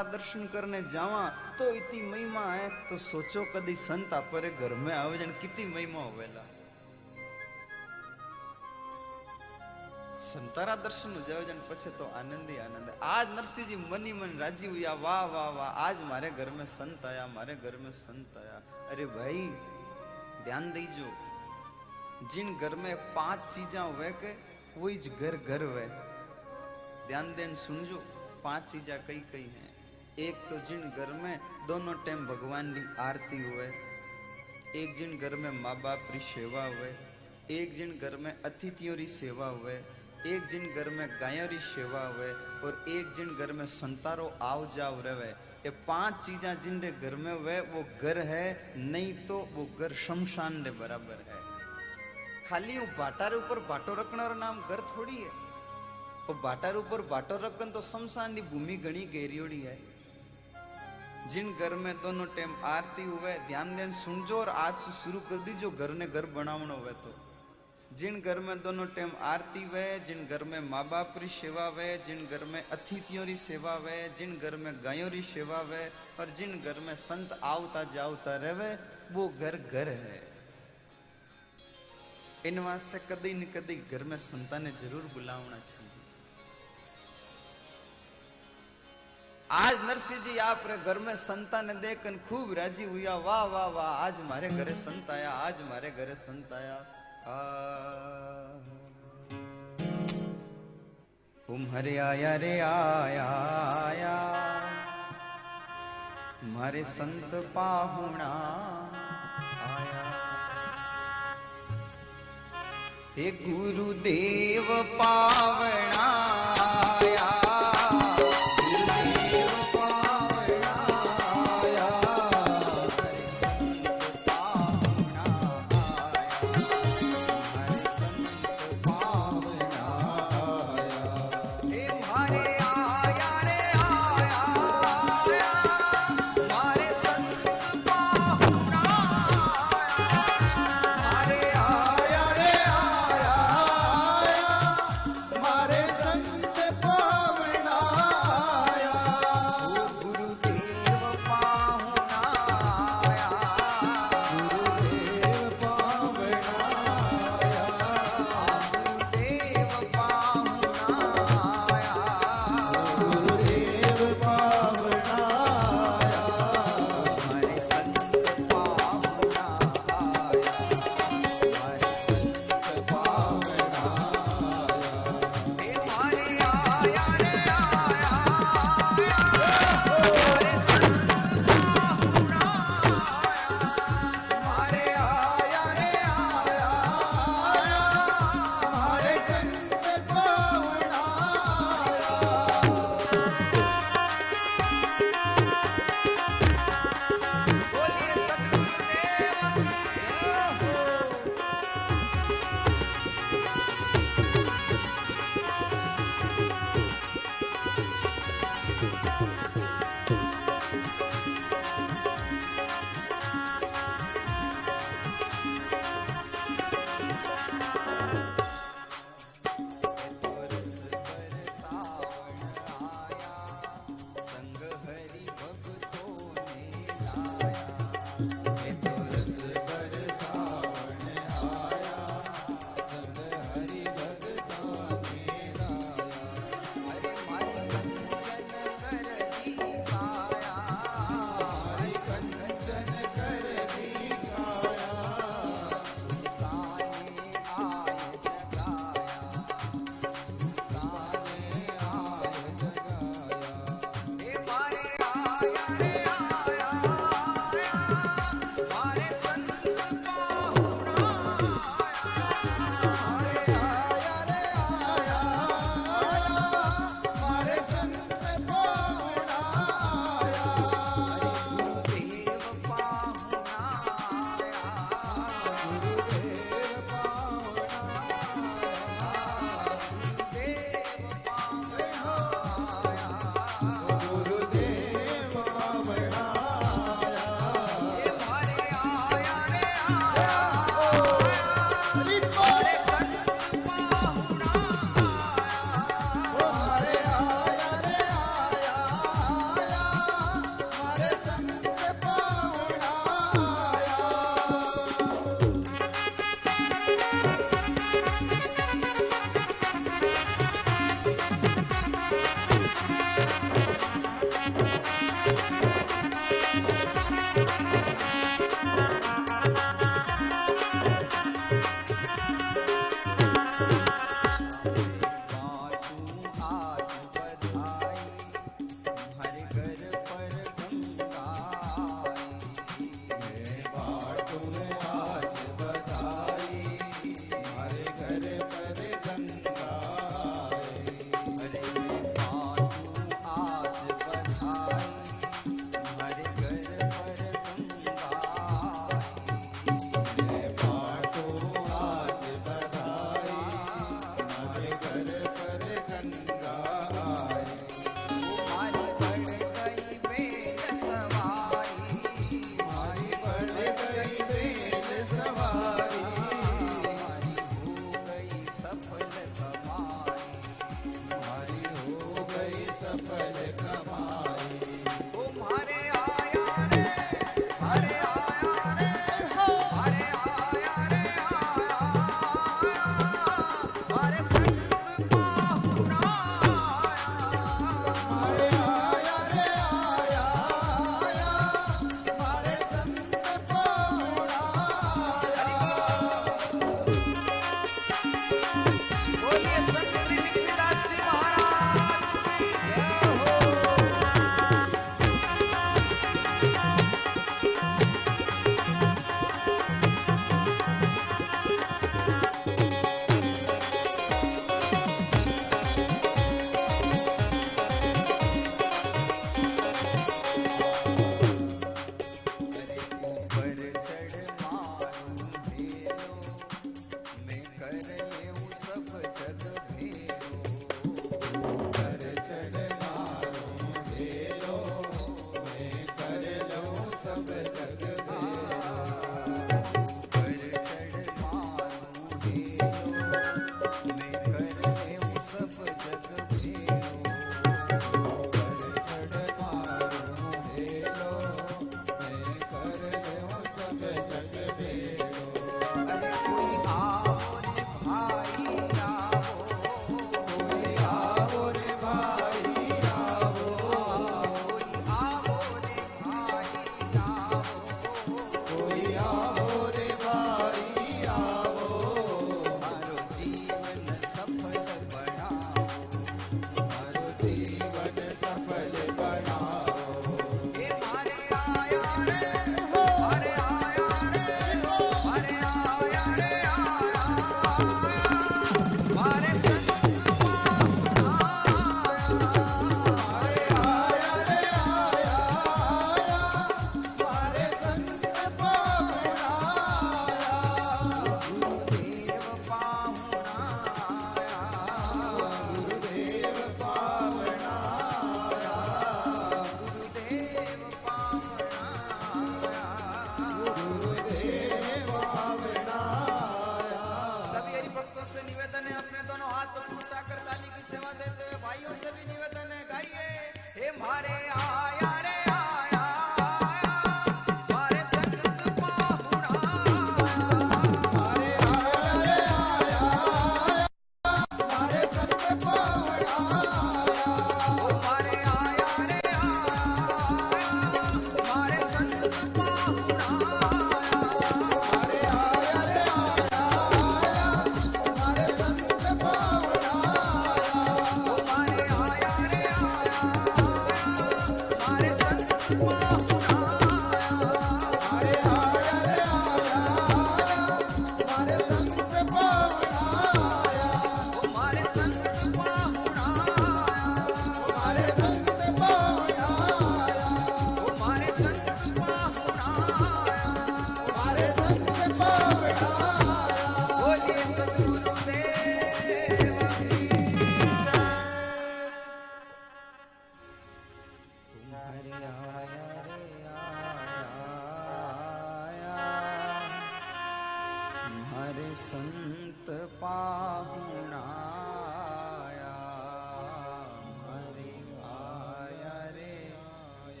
दर्शन करने जावा तो इतनी महिमा है तो सोचो कदी संत आपरे घर में आवे जन कितनी महिमा होवेला संतारा दर्शन हो जाओ जन पछे तो आनंद ही आनंद है आज नरसिंह जी मनी मन राज़ी हुआ वाह वाह वाह आज मारे घर में संत आया मारे घर में संत आया अरे भाई ध्यान दीजो जिन घर में पाँच चीजा हुए के वही घर घर हुए ध्यान देन सुनजो पाँच चीजा कई कई हैं एक तो जिन घर में दोनों टाइम भगवान की आरती हुए, एक जिन घर में माँ बाप की सेवा हुए, एक जिन घर में अतिथियों की सेवा हुए, एक जिन घर में गायों की सेवा हुए और एक जिन घर में संतारो आव जाव रहे। ये पाँच चीजा जिन घर में हुए, वो घर है, नहीं तो वो घर शमशान ने बराबर है। खाली वो बाटार ऊपर बाटो रखना नाम घर थोड़ी है। वो बाटार ऊपर बाटो रखन तो शमशान की भूमि घनी गहरियोड़ी है। जिन घर में दोनों टाइम आरती हुए, ध्यान ध्यान सुनजो और आज से शुरू कर दीजो घर ने घर बनावना हुए तो। जिन घर में दोनों टाइम आरती हुए, जिन घर में माँ बाप की सेवा हुए, जिन घर में अतिथियों की सेवा हुए, जिन घर में गायों की सेवा हुए, और जिन घर में संत आवता जावता रहे, वो घर घर है। इन वास्ते कदी न कदी घर में संता ने ज़रूर बुलावना चाहिए। आज नरसिंह जी आप घर में संता ने देखकर खूब राज़ी हुआ वाह वाह वाह, आज मारे घरे संत आया, आज मारे घरे संत आया। उम हरे आया रे, आया आया। मारे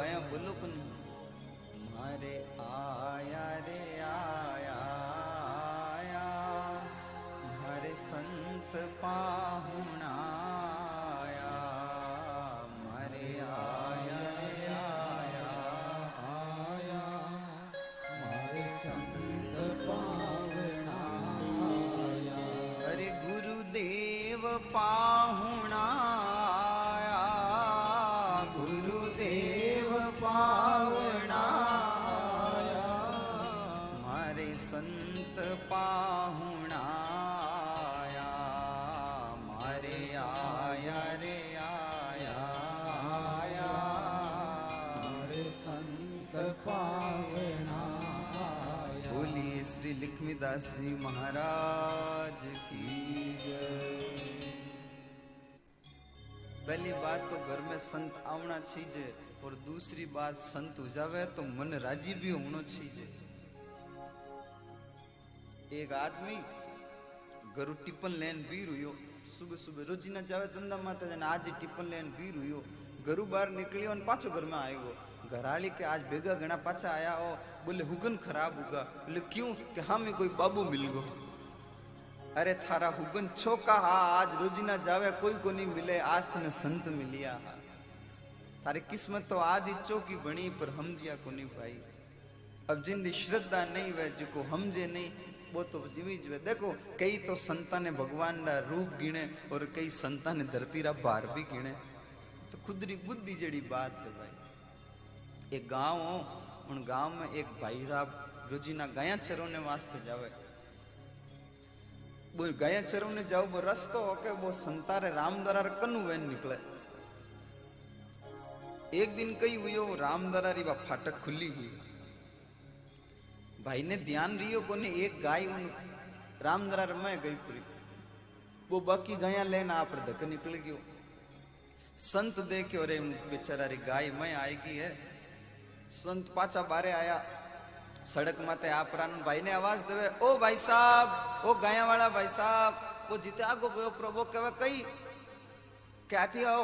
बया बोलो नहीं मारे आया रे आया आया। मारे संत पाहुण લક્ષ્મીદાસજી મહારાજ કી જય पहली बात तो घर में संत आवना चाहिए और दूसरी बात संत हो जावे तो मन राजी भी होना चाहिए एक आदमी घरू टिप्पण लेन भी रुयो सुबह सुबह रोजीना जावे धंधा माता जने आज ही टिप्पण लेन भी रुयो घरू बाहर निकलियो और पाछो घर में आएगो घराली के आज बेगा घना पाछा आया हो, बोले, हुगन खराब होगा। बोले, क्यों? कि हमें कोई बाबू मिल गो। अरे, थारा हुगन छोका हा, आज रोजीना जावे, कोई को नहीं मिले, आज तने संत मिलिया हा। तारी किस्मत तो आज ही चौकी बनी, पर हम जिया को नहीं भाई अब जिंदी श्रद्धा नहीं वे, जिको हम जे नहीं, वो तो जीवी वे। देखो, कई तो संता ने भगवान रा रूप गिने और कई संता ने धरती रा भार भी गिने तो खुदरी बुद्धि जड़ी बात है भाई। एक गाँव हो उन गाँव में एक भाई साहब रोजीना गया चरोने वास्ते जावे वो गया चरो ने जाओ वो रस्तो होके वो संतारे राम दरार कनु वेन निकले एक दिन कई हुई वो राम दरारी वा फाटक खुली हुई भाई ने ध्यान रियो को ने एक गाय उन राम दरार में गई पूरी वो बाकी गया लेना आप धक निकल गयो संत देखे और बेचारा री गाय मैं आएगी है संत पाचा बारे आया सड़क माते आप रान भाई ने आवाज़ देवे ओ भाई साहब ओ गाया वाला भाई साहब वो जीते आगो गयो प्रभु कहे कई क्याटी आओ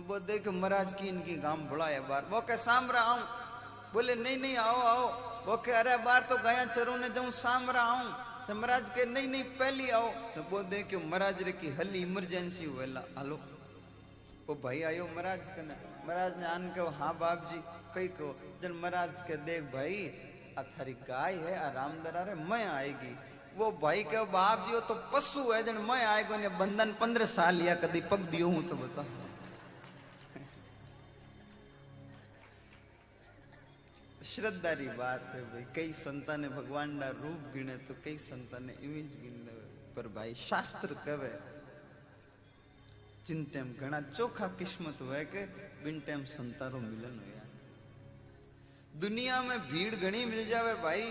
वो देख महाराज की इनकी गाँव बुलाए बार वो कह सामरा आऊँ बोले नहीं नहीं आओ आओ वो कह अरे बार तो गया चरू ने जाऊँ सामरा आऊँ तो महाराज के नहीं नहीं पहली आओ तो वो देख महाराज रे की हली इमरजेंसी हुएला हालो वो भाई आयो महाराज कने महाराज ने आन के हाँ बाप जी कई को जन महाराज के देख भाई आ थारी गाय है, आ रामदरा रे मैं आएगी। वो भाई के बाप जी, वो तो पशु है, जन मैं आएगो ने बंधन पंद्रह साल लिया कदी पग दियो हूँ तो बता श्रद्धा री बात है भाई, कई संता ने भगवान ना रूप गिने तो कई संता ने इमेज गिने, पर भाई शास्त्र कहे, जिन टाइम घना चोखा किस्मत हुए के, बिन टाइम संतारो मिलन हुआ दुनिया में भीड़ घनी मिल जावे भाई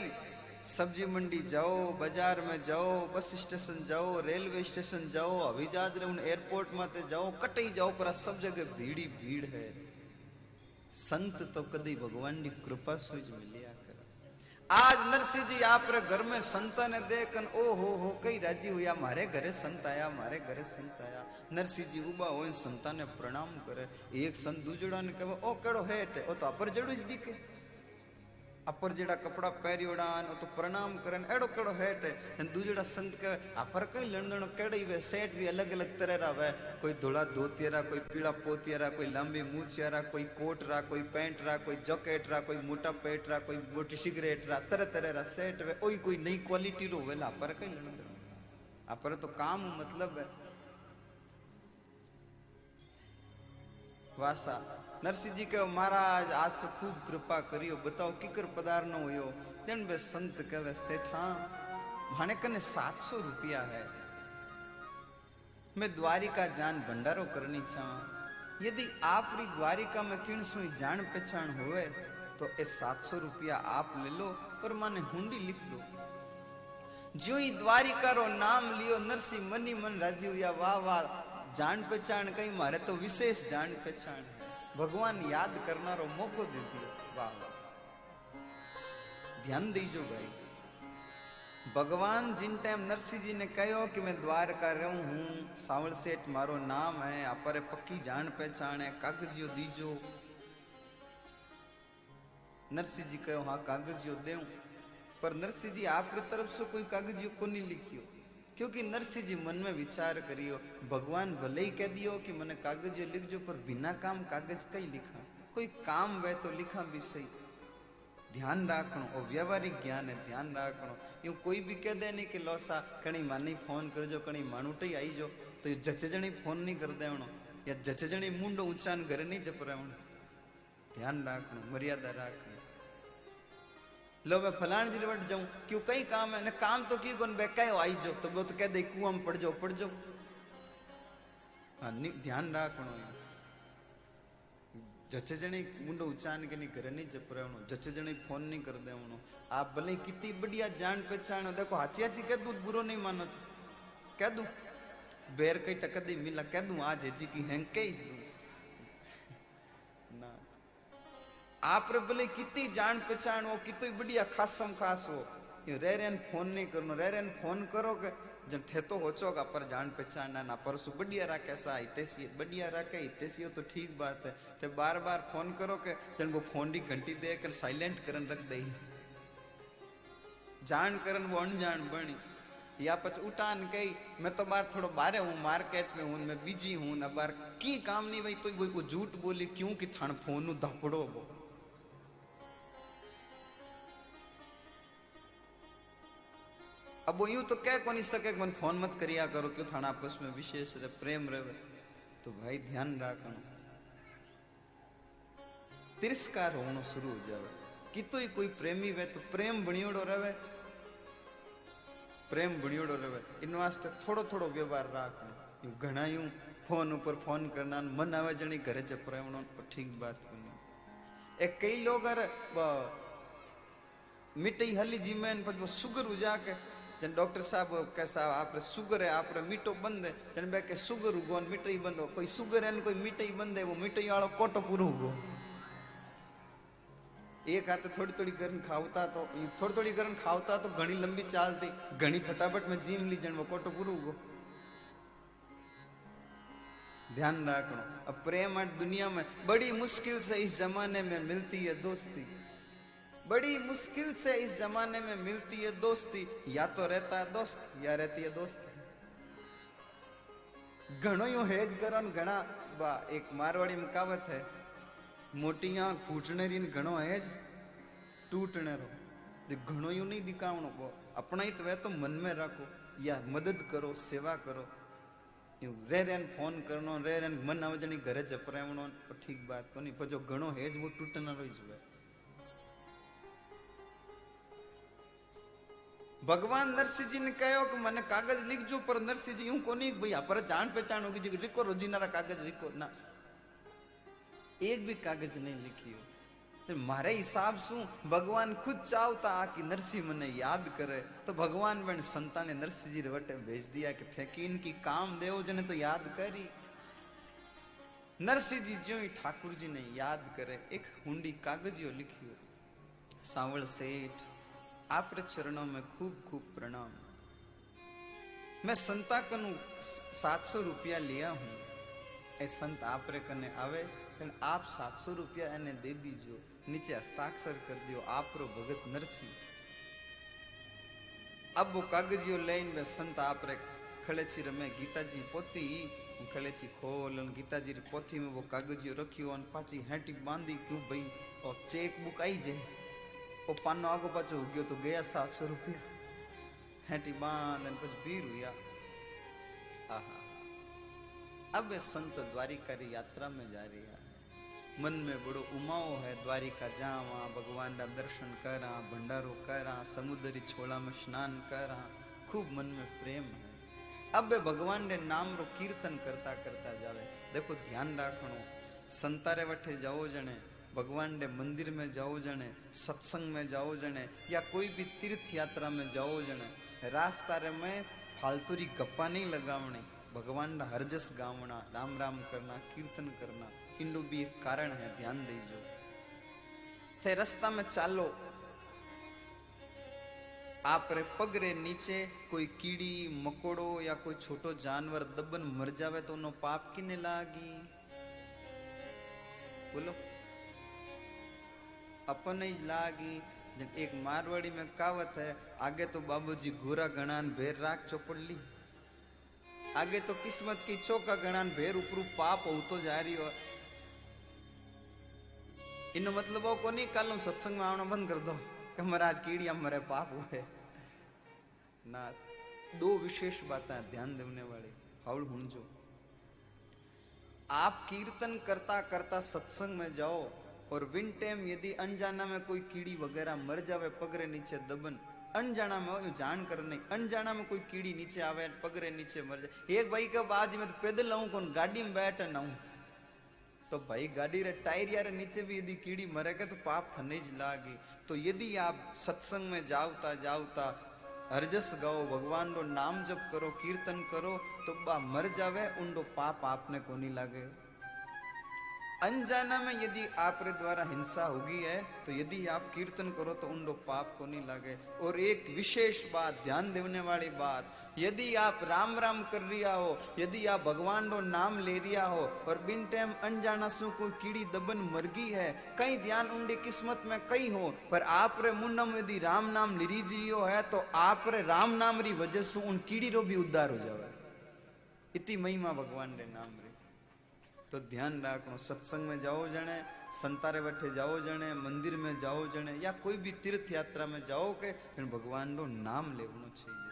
सब्ज़ी मंडी जाओ बाज़ार में जाओ बस स्टेशन जाओ रेलवे स्टेशन जाओ हवाई जहाज़ रे उन एयरपोर्ट माते जाओ कटई जाओ पर सब जगह भीड़ ही भीड़ है संत तो कदी भगवान की कृपा सुज मिलिया कर आज नरसिंह जी आप रे घर में संता ने देखन ओ हो हो कई राज़ी हुआ मारे घरे संत आया मारे घरे संत आया नरसिंह जी उबा हो संता ने प्रणाम करे एक संत दूजड़ा ने कहे ओ केड़ो हेट ओ तो अपर जड़ू ज दिखे अपर जेड़ा कपड़ा पहरियोड़ान ओ तो प्रणाम करन एड़ो केड़ो हेट है दूजड़ा संत के अपर कई लंडन केड़ी वे सेठ भी अलग अलग तरह रा वे कोई धोला धोतियरा कोई पीला पोतियरा कोई लंबी मूछियरा कोई कोट रा कोई पैंट रा कोई जैकेट रा कोई मोटा पेट रा कोई मोटी सिगरेट रा तरह तरह रा सेठ वे ओई कोई नई क्वालिटी रो वेला अपर कई लंडन अपर तो काम मतलब है વાસા નરસિંહજી કે મહારાજ આજ તો ખૂબ કૃપા કર્યો બતાવો કિકર પદાર નો હોયો તેન બે સંત કહેવે શેઠા માને કને સાતસો રૂપિયા હે मैं द्वारिका जान भंडारो करनी चाह यदि आप री द्वारिका में किन सुई जान पहचान होवे तो ए सात सौ रुपया आप ले लो और माने हुंडी लिख लो जो ही द्वारिका रो नाम लियो नरसिंह मनी मन राजीव या वाह वाह जान पहचान कई मारे तो विशेष जान पहचान भगवान याद करना रो मौको दे दियो। वाह ध्यान दीजो भाई। भगवान जिन टाइम नरसिंह जी ने कहो कि मैं द्वारका रहूँ हूँ, सावल सेठ मारो नाम है अपर पक्की जान पहचान है कागजियो दीजो। नरसिंह जी कहो हाँ कागजियो दे पर नरसिंह जी क्योंकि नरसिंह जी मन में विचार करियो, भगवान भले ही कह दियो कि मैंने कागज़ लिखजो, पर बिना काम कागज़ कई लिखा? कोई काम वे तो लिखा भी सही ध्यान राखणो और व्यवहारिक ज्ञान है, ध्यान राखणो। यूँ कोई भी कह दे नहीं कि लोसा, कणी मानी फ़ोन करजो, कणी माणूटी आई जो तो ये जचजणी फ़ोन नहीं कर देवणो, या जचजणी मुंडो ऊंचान घर नहीं जपरावणो। ध्यान राखणो, मर्यादा राखणो। लो मैं फलान जी बट जाऊँ? क्यों कई काम है? ने काम तो की कोन बे? कहो आई जो तो वो तो कह दे, कुआ में पड़ जाओ पड़ जाओ। हाँ ध्यान राखणो जच्चे जने मुंडो उचान के नहीं करे नहीं जपरावणो जच्चे जने फ़ोन नहीं कर देवणो आप भले कितनी बढ़िया जान पहचान हो, देखो, हाची हाची कह दू, बुरो नहीं मानो कह दू, बेर कई टकदी मिला, कह दू, आज जी की हैंके ही आप रे भले कितनी जान पहचान हो कितनी बढ़िया खासम खास हो रह रहे फ़ोन नहीं करनो, रह रहे फ़ोन करो के जब थे तो होचो का पर जान पहचान ना परसु बढ़िया रखे सा हितेशी बढ़िया रखे हितेशी हो तो ठीक बात है, ते बार बार फ़ोन करो के, जन वो फ़ोन की घंटी दे कर साइलेंट करन रख दे। जान करन वो अनजान बनी, या पच उठान कही, मैं तो बार थोड़ा बारे हूँ, मार्केट में हूँ, मैं बिज़ी हूँ, ना बार की काम नहीं भाई तो वो झूठ बोली, क्यों कि थान फ़ोन धपड़ो वो? अब वो यूँ तो कह को नहीं सके मन फ़ोन मत करिया करो, क्यों थाना आपस में विशेष रहे प्रेम रहे? तो भाई ध्यान राखो तिरस्कार होना शुरू हो जाए कि तो ही कोई प्रेमी वे तो प्रेम बणियोड़ो रहे। प्रेम बणियोड़ो रहे। इन वास्ते थोड़ो थोड़ो व्यवहार राखो यूँ घना यूँ फ़ोन ऊपर फ़ोन करना, मन आवे जनी घर च प्रेमणो तो ठीक बात कोनी। एक कई लोग अरे मिट्टी हली जी में सुगर उजा के जन डॉक्टर साहब कैसा आप सुगर है आप मीठो बंद है जन बे के सुगर उगो मिठाई बंद हो कोई सुगर है कोई मिठाई बंद है वो मिठाई वालों कोटो पूरो उगो एक हाथ थोड़ी थोड़ी करन खावता तो थोड़ी थोड़ी करन खावता तो घनी लंबी चालती घनी फटाफट में जीम ली जन, वो कोटो पूरो उगो ध्यान रखना। अब प्रेम दुनिया में, बड़ी मुश्किल से इस जमाने में मिलती है दोस्ती। बड़ी मुश्किल से इस जमाने में मिलती है दोस्ती। या तो रहता है दोस्त या रहती है दोस्ती। घणो यूँ हेज करो घना बा एक मारवाड़ी में कहावत है मोटी आँख फूटने री घणो हेज टूटने रो। घणो यूँ नहीं दिखावनो को अपना ही तो, तो मन में रखो या मदद करो सेवा करो। यूँ रे रेन फ़ोन करनो रे रेन मन आवजनी घरे जपरावणो ठीक बात कोनी पर जो घणो हेज भगवान नरसिंह जी ने कहो कि मैंने कागज़ लिख जो पर नरसिंह जी यूँ को नहीं भैया पर जान पहचान होगी जी लिखो रोजीनारा कागज़ लिखो। ना। एक भी कागज़ नहीं लिखी हो। तो मारे हिसाब सु भगवान खुद चाहता आ कि नरसिंह मने याद करे। तो भगवान बन संता ने नरसिंह जी वटे भेज दिया कि थे कि इनकी काम देव जने आपरे चरणों में खूब खूब प्रणाम। मैं संता कनु सात सौ रुपया लिया हूँ। ए संत आपरे कने आवे लेकिन आप सात सौ रुपया एने दे दीजो नीचे हस्ताक्षर कर दियो आप रो भगत नरसिंह। अब वो कागजियो लेन में संत आप रे खड़े छी रमे गीता जी पोती खड़े छी खोल गीता जी री पोथी में वो कागजियो रखियो और पाची हेटी बांधी क्यों भाई, और चेक बुक आई जाए वो पन्नो आगो पाछो हो गयो तो गया सात सौ रुपया हेटी बांध પછી ભીર हुआ आहा अब संत द्वारिका की यात्रा में जा रही है मन में बड़ो उमाओ है द्वारिका जावा भगवान का दर्शन करा भंडारो करा समुद्री छोला में स्नान करा खूब मन में प्रेम है अब भगवान ने नाम रो कीर्तन करता करता जावे देखो ध्यान रखनो संतारे वठे जाओ जने भगवान ने मंदिर में जाओ जने सत्संग में जाओ जने या कोई भी तीर्थ यात्रा में जाओ जने रास्ता रे में फालतूरी गप्पा नहीं लगावनी भगवान ना हरजस गावना राम राम करना, कीर्तन करना इनू भी एक कारण है, ध्यान दीजो। थे रास्ता में चालो। आप रे पग रे नीचे कोई कीड़ी, मकोड़ो, या कोई छोटो जानवर दबन मर जावे तो उनो पाप किने लागी? बोलो। अपन ही लागी। एक मारवाड़ी में कहावत है, आगे तो बाबूजी गोरा गणान भेर राख चौपड़ ली आगे तो किस्मत की चौका गणान भेर उपरू पाप हो तो जा रही हो। इनो मतलब को नहीं कल सत्संग में आना बंद कर दो महाराज कीड़िया मरे पाप हुए। ना दो विशेष बातें ध्यान देने वाली हाउल हुंजो आप कीर्तन करता करता सत्संग में जाओ और विन टाइम यदि अनजाना में कोई कीड़ी वगैरह मर जावे, पगरे नीचे दबन। अनजाना में जान कर नहीं। अनजाना में कोई कीड़ी नीचे आवे, पगरे नीचे मर जाए एक भाई का आज मैं तो पैदल आऊँ, कौन गाड़ी में बैठ ना तो भाई गाड़ी रे टायर यार नीचे भी यदि कीड़ी मरेगा तो पाप थने ज लागी। तो यदि आप सत्संग में जावता जावता हरजस गाओ, भगवान रो नाम जप करो, कीर्तन करो तो बा मर जावे, उन पाप आपने को नहीं लागे। अनजाना में यदि आप द्वारा हिंसा होगी है तो यदि आप कीर्तन करो तो उनको पाप को नहीं लगे। और एक विशेष बात, ध्यान देने वाली बात, यदि आप राम राम कर रिया हो, यदि आप भगवान रो नाम ले रिया हो, और बिन टाइम अनजाना सु कोई कीड़ी दबन मर गई है कई ध्यान उनकी किस्मत में कई हो, पर आप रे मुन्नम यदि राम नाम लिरीजियो है तो आप रे राम नाम री वजह से उन कीड़ी रो भी उद्धार हो जावे। इति महिमा भगवान रे नाम रे। तो ध्यान रखो, सत्संग में जाओ जने संतारे बैठे जाओ जने मंदिर में जाओ जने या कोई भी तीर्थ यात्रा में जाओ के फिर भगवान रो नाम लेवनो चाहिए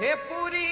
हे पूरी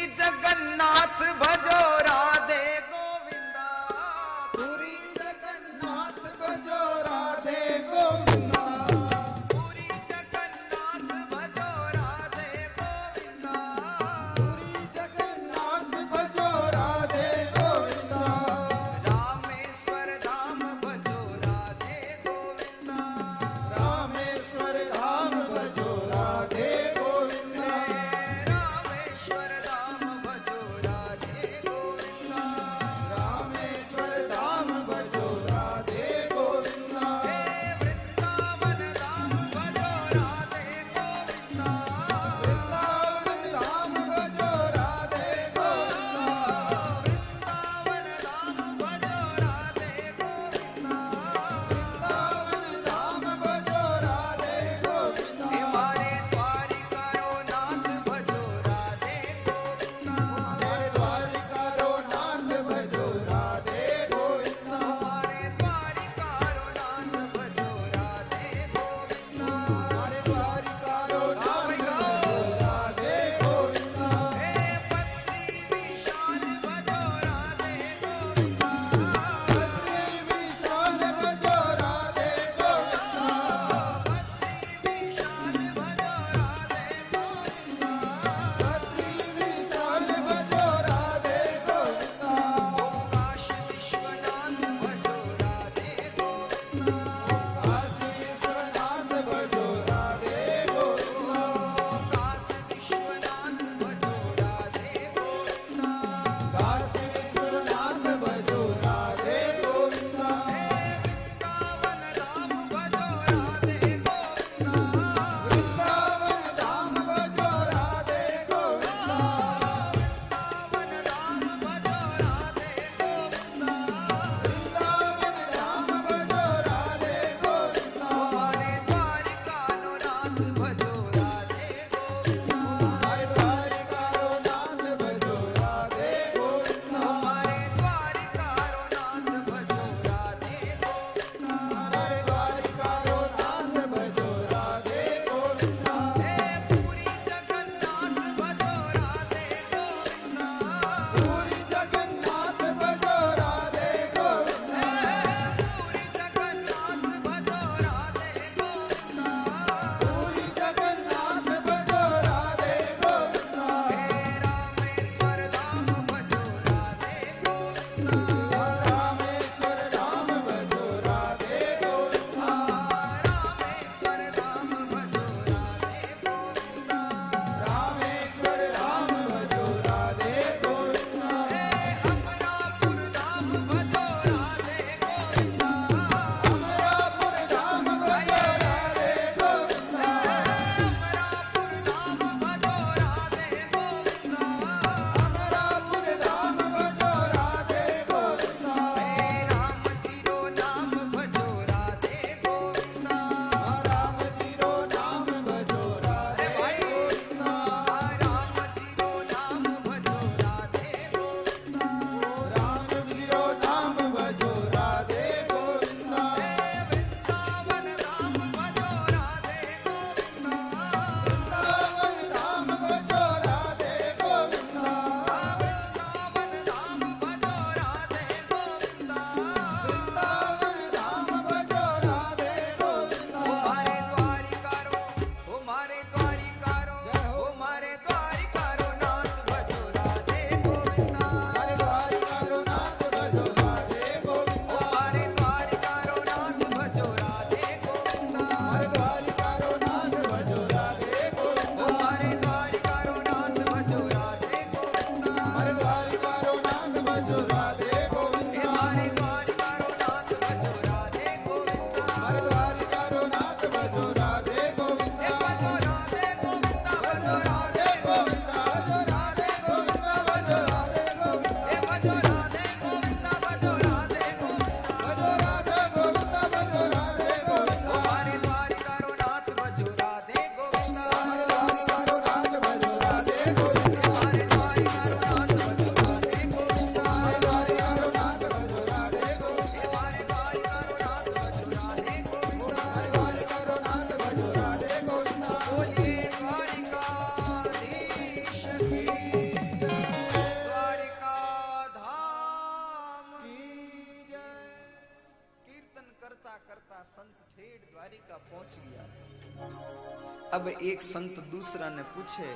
एक संत दूसरा ने पूछे,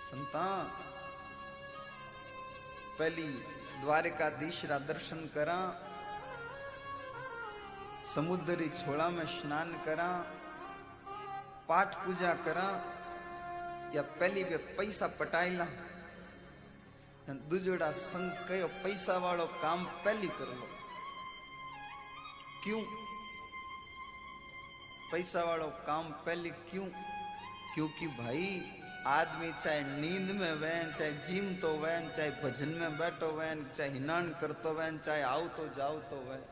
संता, पहली द्वारिकाधीश रा दर्शन करा, समुद्री छोड़ा में स्नान करा, पाठ पूजा करा, या पहली बे पैसा पटायला दूजोड़ा संत कयो, पैसा वालों काम पहली कर लो। क्यों? पैसा वालों काम पहले क्यों? क्योंकि भाई, आदमी चाहे नींद में वैन चाहे जिम तो वैन चाहे भजन में बैठो वैन चाहे हिनान करतो वैन चाहे आओ तो जाओ तो वैन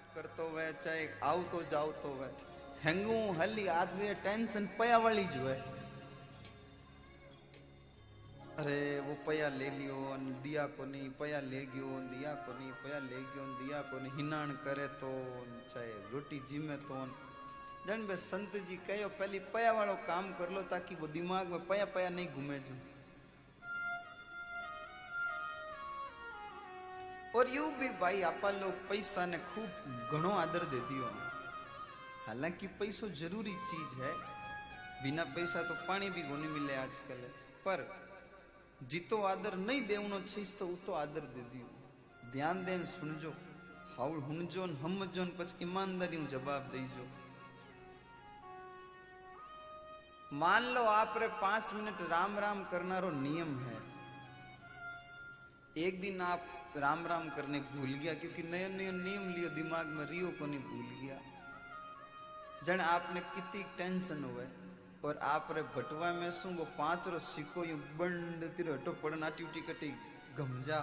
पूजा पाठ करतो वह चाहे आओ तो जाओ तो वह हेंगू हली आदमी टेंशन पया वाली जो है अरे वो पया ले लियो अन दिया को नहीं पया ले गयो अन दिया को नहीं पया ले गयो अन दिया को नहीं हिनाण करे तो अन चाहे रोटी जीमे तो अन जन बे संत जी कहो और यू भी भाई, आपा लोग पैसा ने खूब घणो आदर दे दियो हालाँकि पैसो ज़रूरी चीज़ है। बिना पैसा तो पानी भी कोनी मिले आजकल। पर जीतो आदर नहीं देवनो चीज़ तो उतो आदर दे दियो। ध्यान देन सुनजो, हाउल हुनजो न हमजो न पछ ईमानदारी जवाब दईजो मान लो आप रे पाँच मिनट राम राम करना रो नियम है। एक दिन आप राम राम करने भूल गया, क्योंकि नया नया नियम लियो दिमाग में रियो को नहीं भूल गया। जन आपने कितनी टेंशन हुए और आप रे बटवा में सु, वो पाँच रो सिक्को यू बंड तिर हटो पड़न आटी उटी कटी गमजा।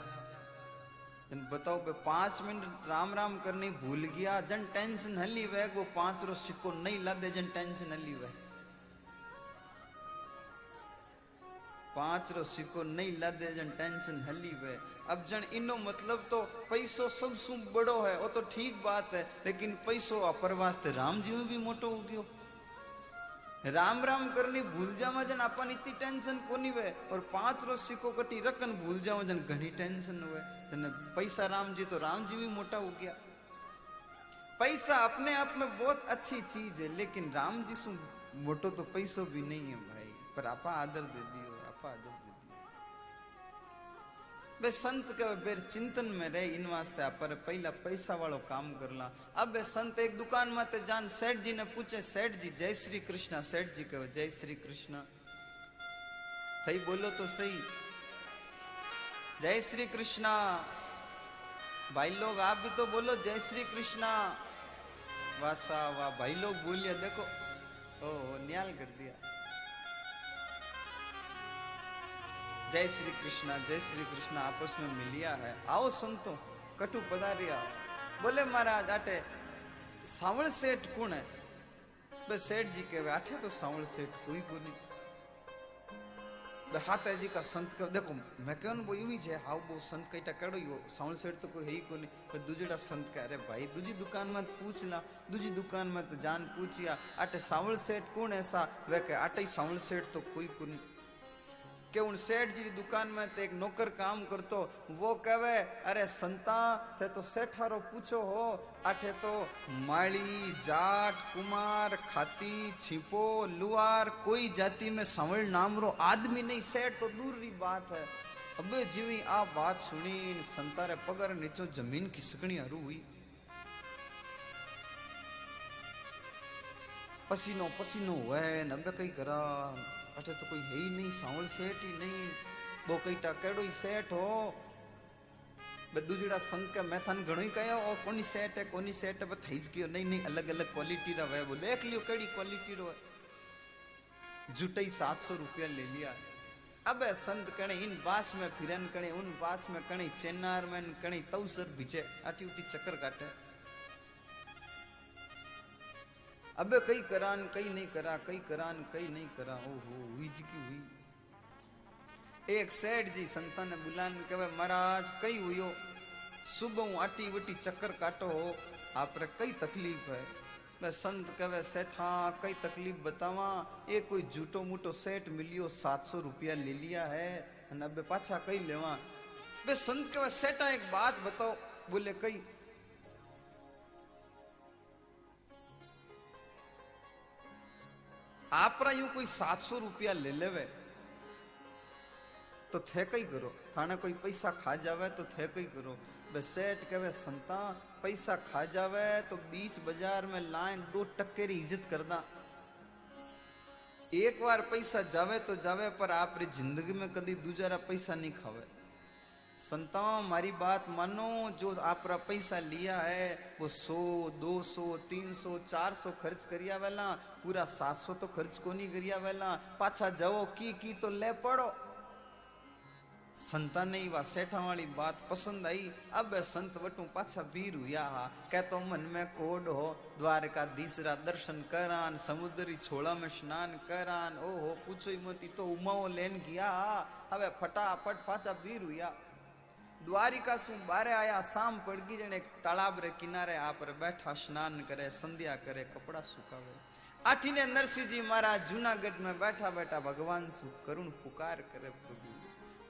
जन बताओ बे पाँच मिनट राम राम करने भूल गया जन टेंशन हली वे वो पाँच रो सिक्को नहीं लादे जन टेंशन हली वे पाँच रो सिक्को नहीं ला दे जन टेंशन हली वे। अब जन इनो मतलब तो पैसो सबसु बड़ो है, वो तो ठीक बात है, लेकिन पैसो अपर वास्ते राम जी भी मोटो हो गयो। राम राम करनी भूल जावा जन अपन इतनी टेंशन कोनी वे, और पाँच रोज सिक्को कटी रकन भूल जावा जन घनी टेंशन हुए जन पैसा राम जी तो राम जी भी मोटा हो गया। पैसा अपने आप में बहुत अच्छी चीज़ है, लेकिन राम जी सु मोटो तो पैसो भी नहीं है भाई, पर आपा आदर दे दियो। बे संत के बेर चिंतन में रहे, इन वास्ते पर पहला पैसा वालो काम करला। अब बे संत एक दुकान में ते जान सेठ जी ने पूछे सेठ जी जय श्री कृष्णा। सेठ जी कहे, जय श्री कृष्णा। थई बोलो तो सही। जय श्री कृष्णा। भाई लोग, आप भी तो बोलो, जय श्री कृष्णा। वासा वाह, भाई लोग बोलिए, देखो। ओ न्याल कर दिया। जय श्री कृष्णा, जय श्री कृष्णा, आपस में मिलिया है। आओ संतो, कटु पधारिया। बोले महाराज, आटे सावल सेठ कौन है? बस सेठ जी के आठे तो सावल सेठ कोई को नहीं। हाथ जी का संत का देखो, मैं कहूँ, वो यूँ ही है हाउ वो संत कईटा कड़ो यो सावल सेठ तो कोई है ही को नहीं। पर दूजड़ा संत कह, अरे भाई, दूजी दुकान में पूछ ला, दूजी दुकान में तो जान पूछिया, आटे सावल सेठ कौन ऐसा? वे कहे ही सावल सेठ तो कोई को नहीं। કે उन सेठ जी दुकान में तो एक नौकर काम करतो वो कहे अरे संता थे तो सेठारो पूछो हो आठे तो माली जाट कुमार खाती छिपो लुआर कोई जाति में संवल नाम रो आदमी नहीं सेठ तो दूर री बात है अबे जीवी आ बात सुनी संता रे पगर नीचो जमीन की सकनी हरू हुई पसीनो पसीनो हुए अबे कई करा अठे तो कोई है ही नहीं सांवल सेठ ही नहीं वो कई टाकेड़ो ही सेठ हो બધું જડા સંગ કે મેં તને ઘણું કહ્યો ઓ કોની સેટ હે કોની સેટ હે થઈ જ ગયો નહીં નહીં અલગ અલગ ક્વોલિટી રા વે वो देख लियो केड़ी क्वालिटी रो जुटई सात सौ रुपया ले लिया अबे संत कणे इन बास में फिरन कणे उन बास में कणे चेन्नार में कणे तवसर बीचे आटी उटी चक्कर काटे अबे कई करान, कई नहीं करा, कई करान, कई नहीं करा ओ हो हुई हुई। एक सेठ जी संतान ने बुलान कहे, महाराज, कई हुयो सुबह आटी वटी चक्कर काटो हो। आप कई तकलीफ़ है। मैं संत कहे, सेठा, कई तकलीफ़ बतावा। ये कोई झूठो मूठो सेठ मिलियो सात सौ रुपया ले लिया है अबे पाछा कई लेवा। संत कहे, सेठा, एक बात बताओ। बोले, कई આપરા यूं कोई सात सौ रुपया ले लेवे तो थे कई करो थाने कोई पैसा खा जावे तो थे कई करो बे सेठ कहे संता पैसा खा जावे तो बीच बाजार में लाइन दो टक्के री इज्जत करदा एक बार पैसा जावे तो जावे पर आप री जिंदगी में कभी दूसरा पैसा नहीं खावे संताओं हमारी बात मानो, जो आप पैसा लिया है, वो सौ, दो सौ, तीन सौ, चार सौ खर्च करिया वेला, पूरा सात सौ तो खर्च को नहीं करिया वेला, पाछा जाओ, की की तो ले पड़ो। संता ने वा सेठा वाली बात पसंद आई, अब संत वटू पाछा वीर हुआ हा, कह तो मन में कोड हो द्वार का तीसरा दर्शन करान, समुद्री छोड़ा में स्नान करान ओ हो पूछो मोती तो उमाओ लेन गया अब फटाफट पाछा वीर हुआ દ્વારિકા શું? બારે આયા સામ પડગી જણે તળાબરે કિનારે આ પર બેઠા સ્નાન કરે, સંધ્યા કરે, કપડાં સુકાવે. આઠીને નરસિંહજી મહારાજ જુનાગઢમાં બેઠા બેઠા ભગવાન શું કરુણ પુકાર કરે પ્રભુ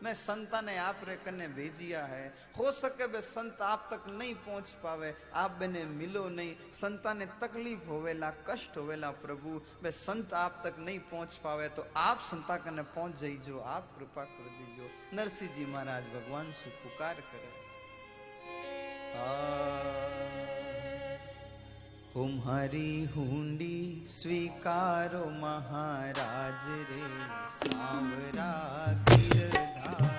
मैं संता ने आप रे कने भेजिया है। हो सके बे संत आप तक नहीं पहुँच पावे। आप बने मिलो नहीं। संता ने तकलीफ़ होवेला, कष्ट होवेला प्रभु। बे संत आप तक नहीं पहुँच पावे तो आप संता कने पहुँच जाइजो। आप कृपा कर दीजो। नरसिंह जी महाराज, भगवान सु पुकार करे। तुम्हारी हुंडी स्वीकारो महाराज रे सांवरा गिरधार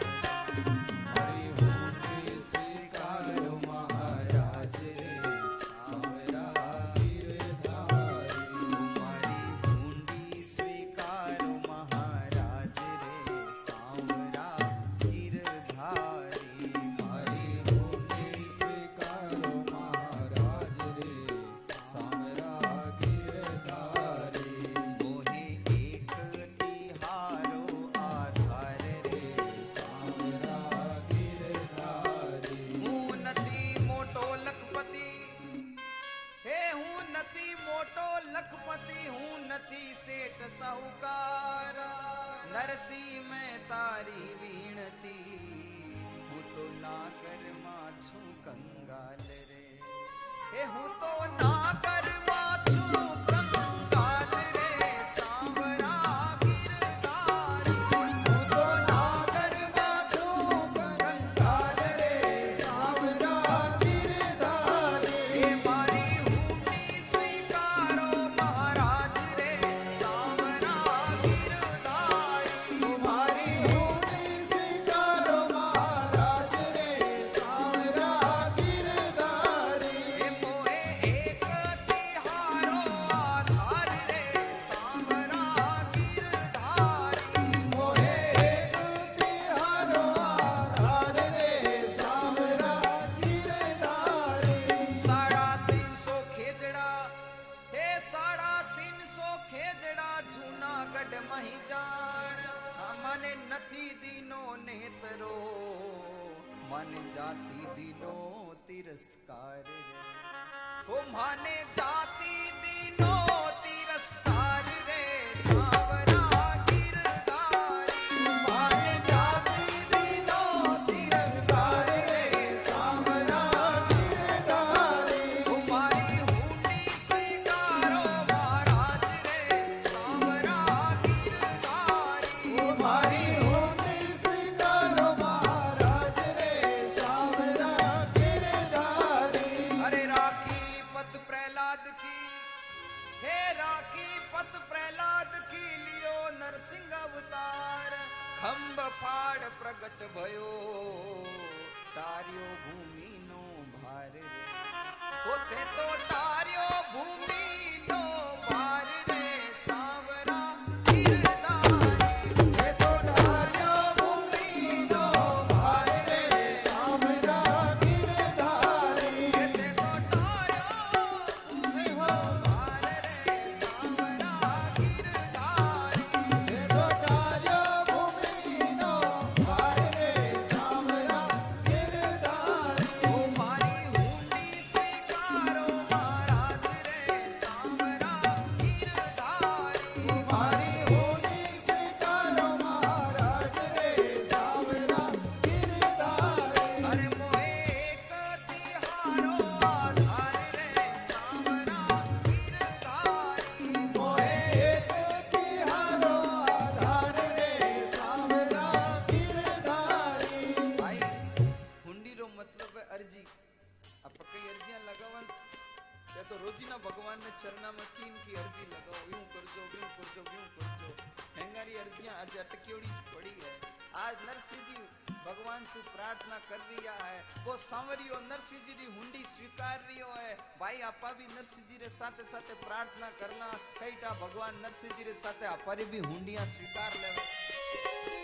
सांवरियो नरसिंह जी री हुंडी स्वीकार रियो है भाई आपा भी नरसिंह जी रे साथे साथे प्रार्थना करना कईटा भगवान नरसिंह जी रे साथे अपारी भी हुंडियाँ स्वीकार ले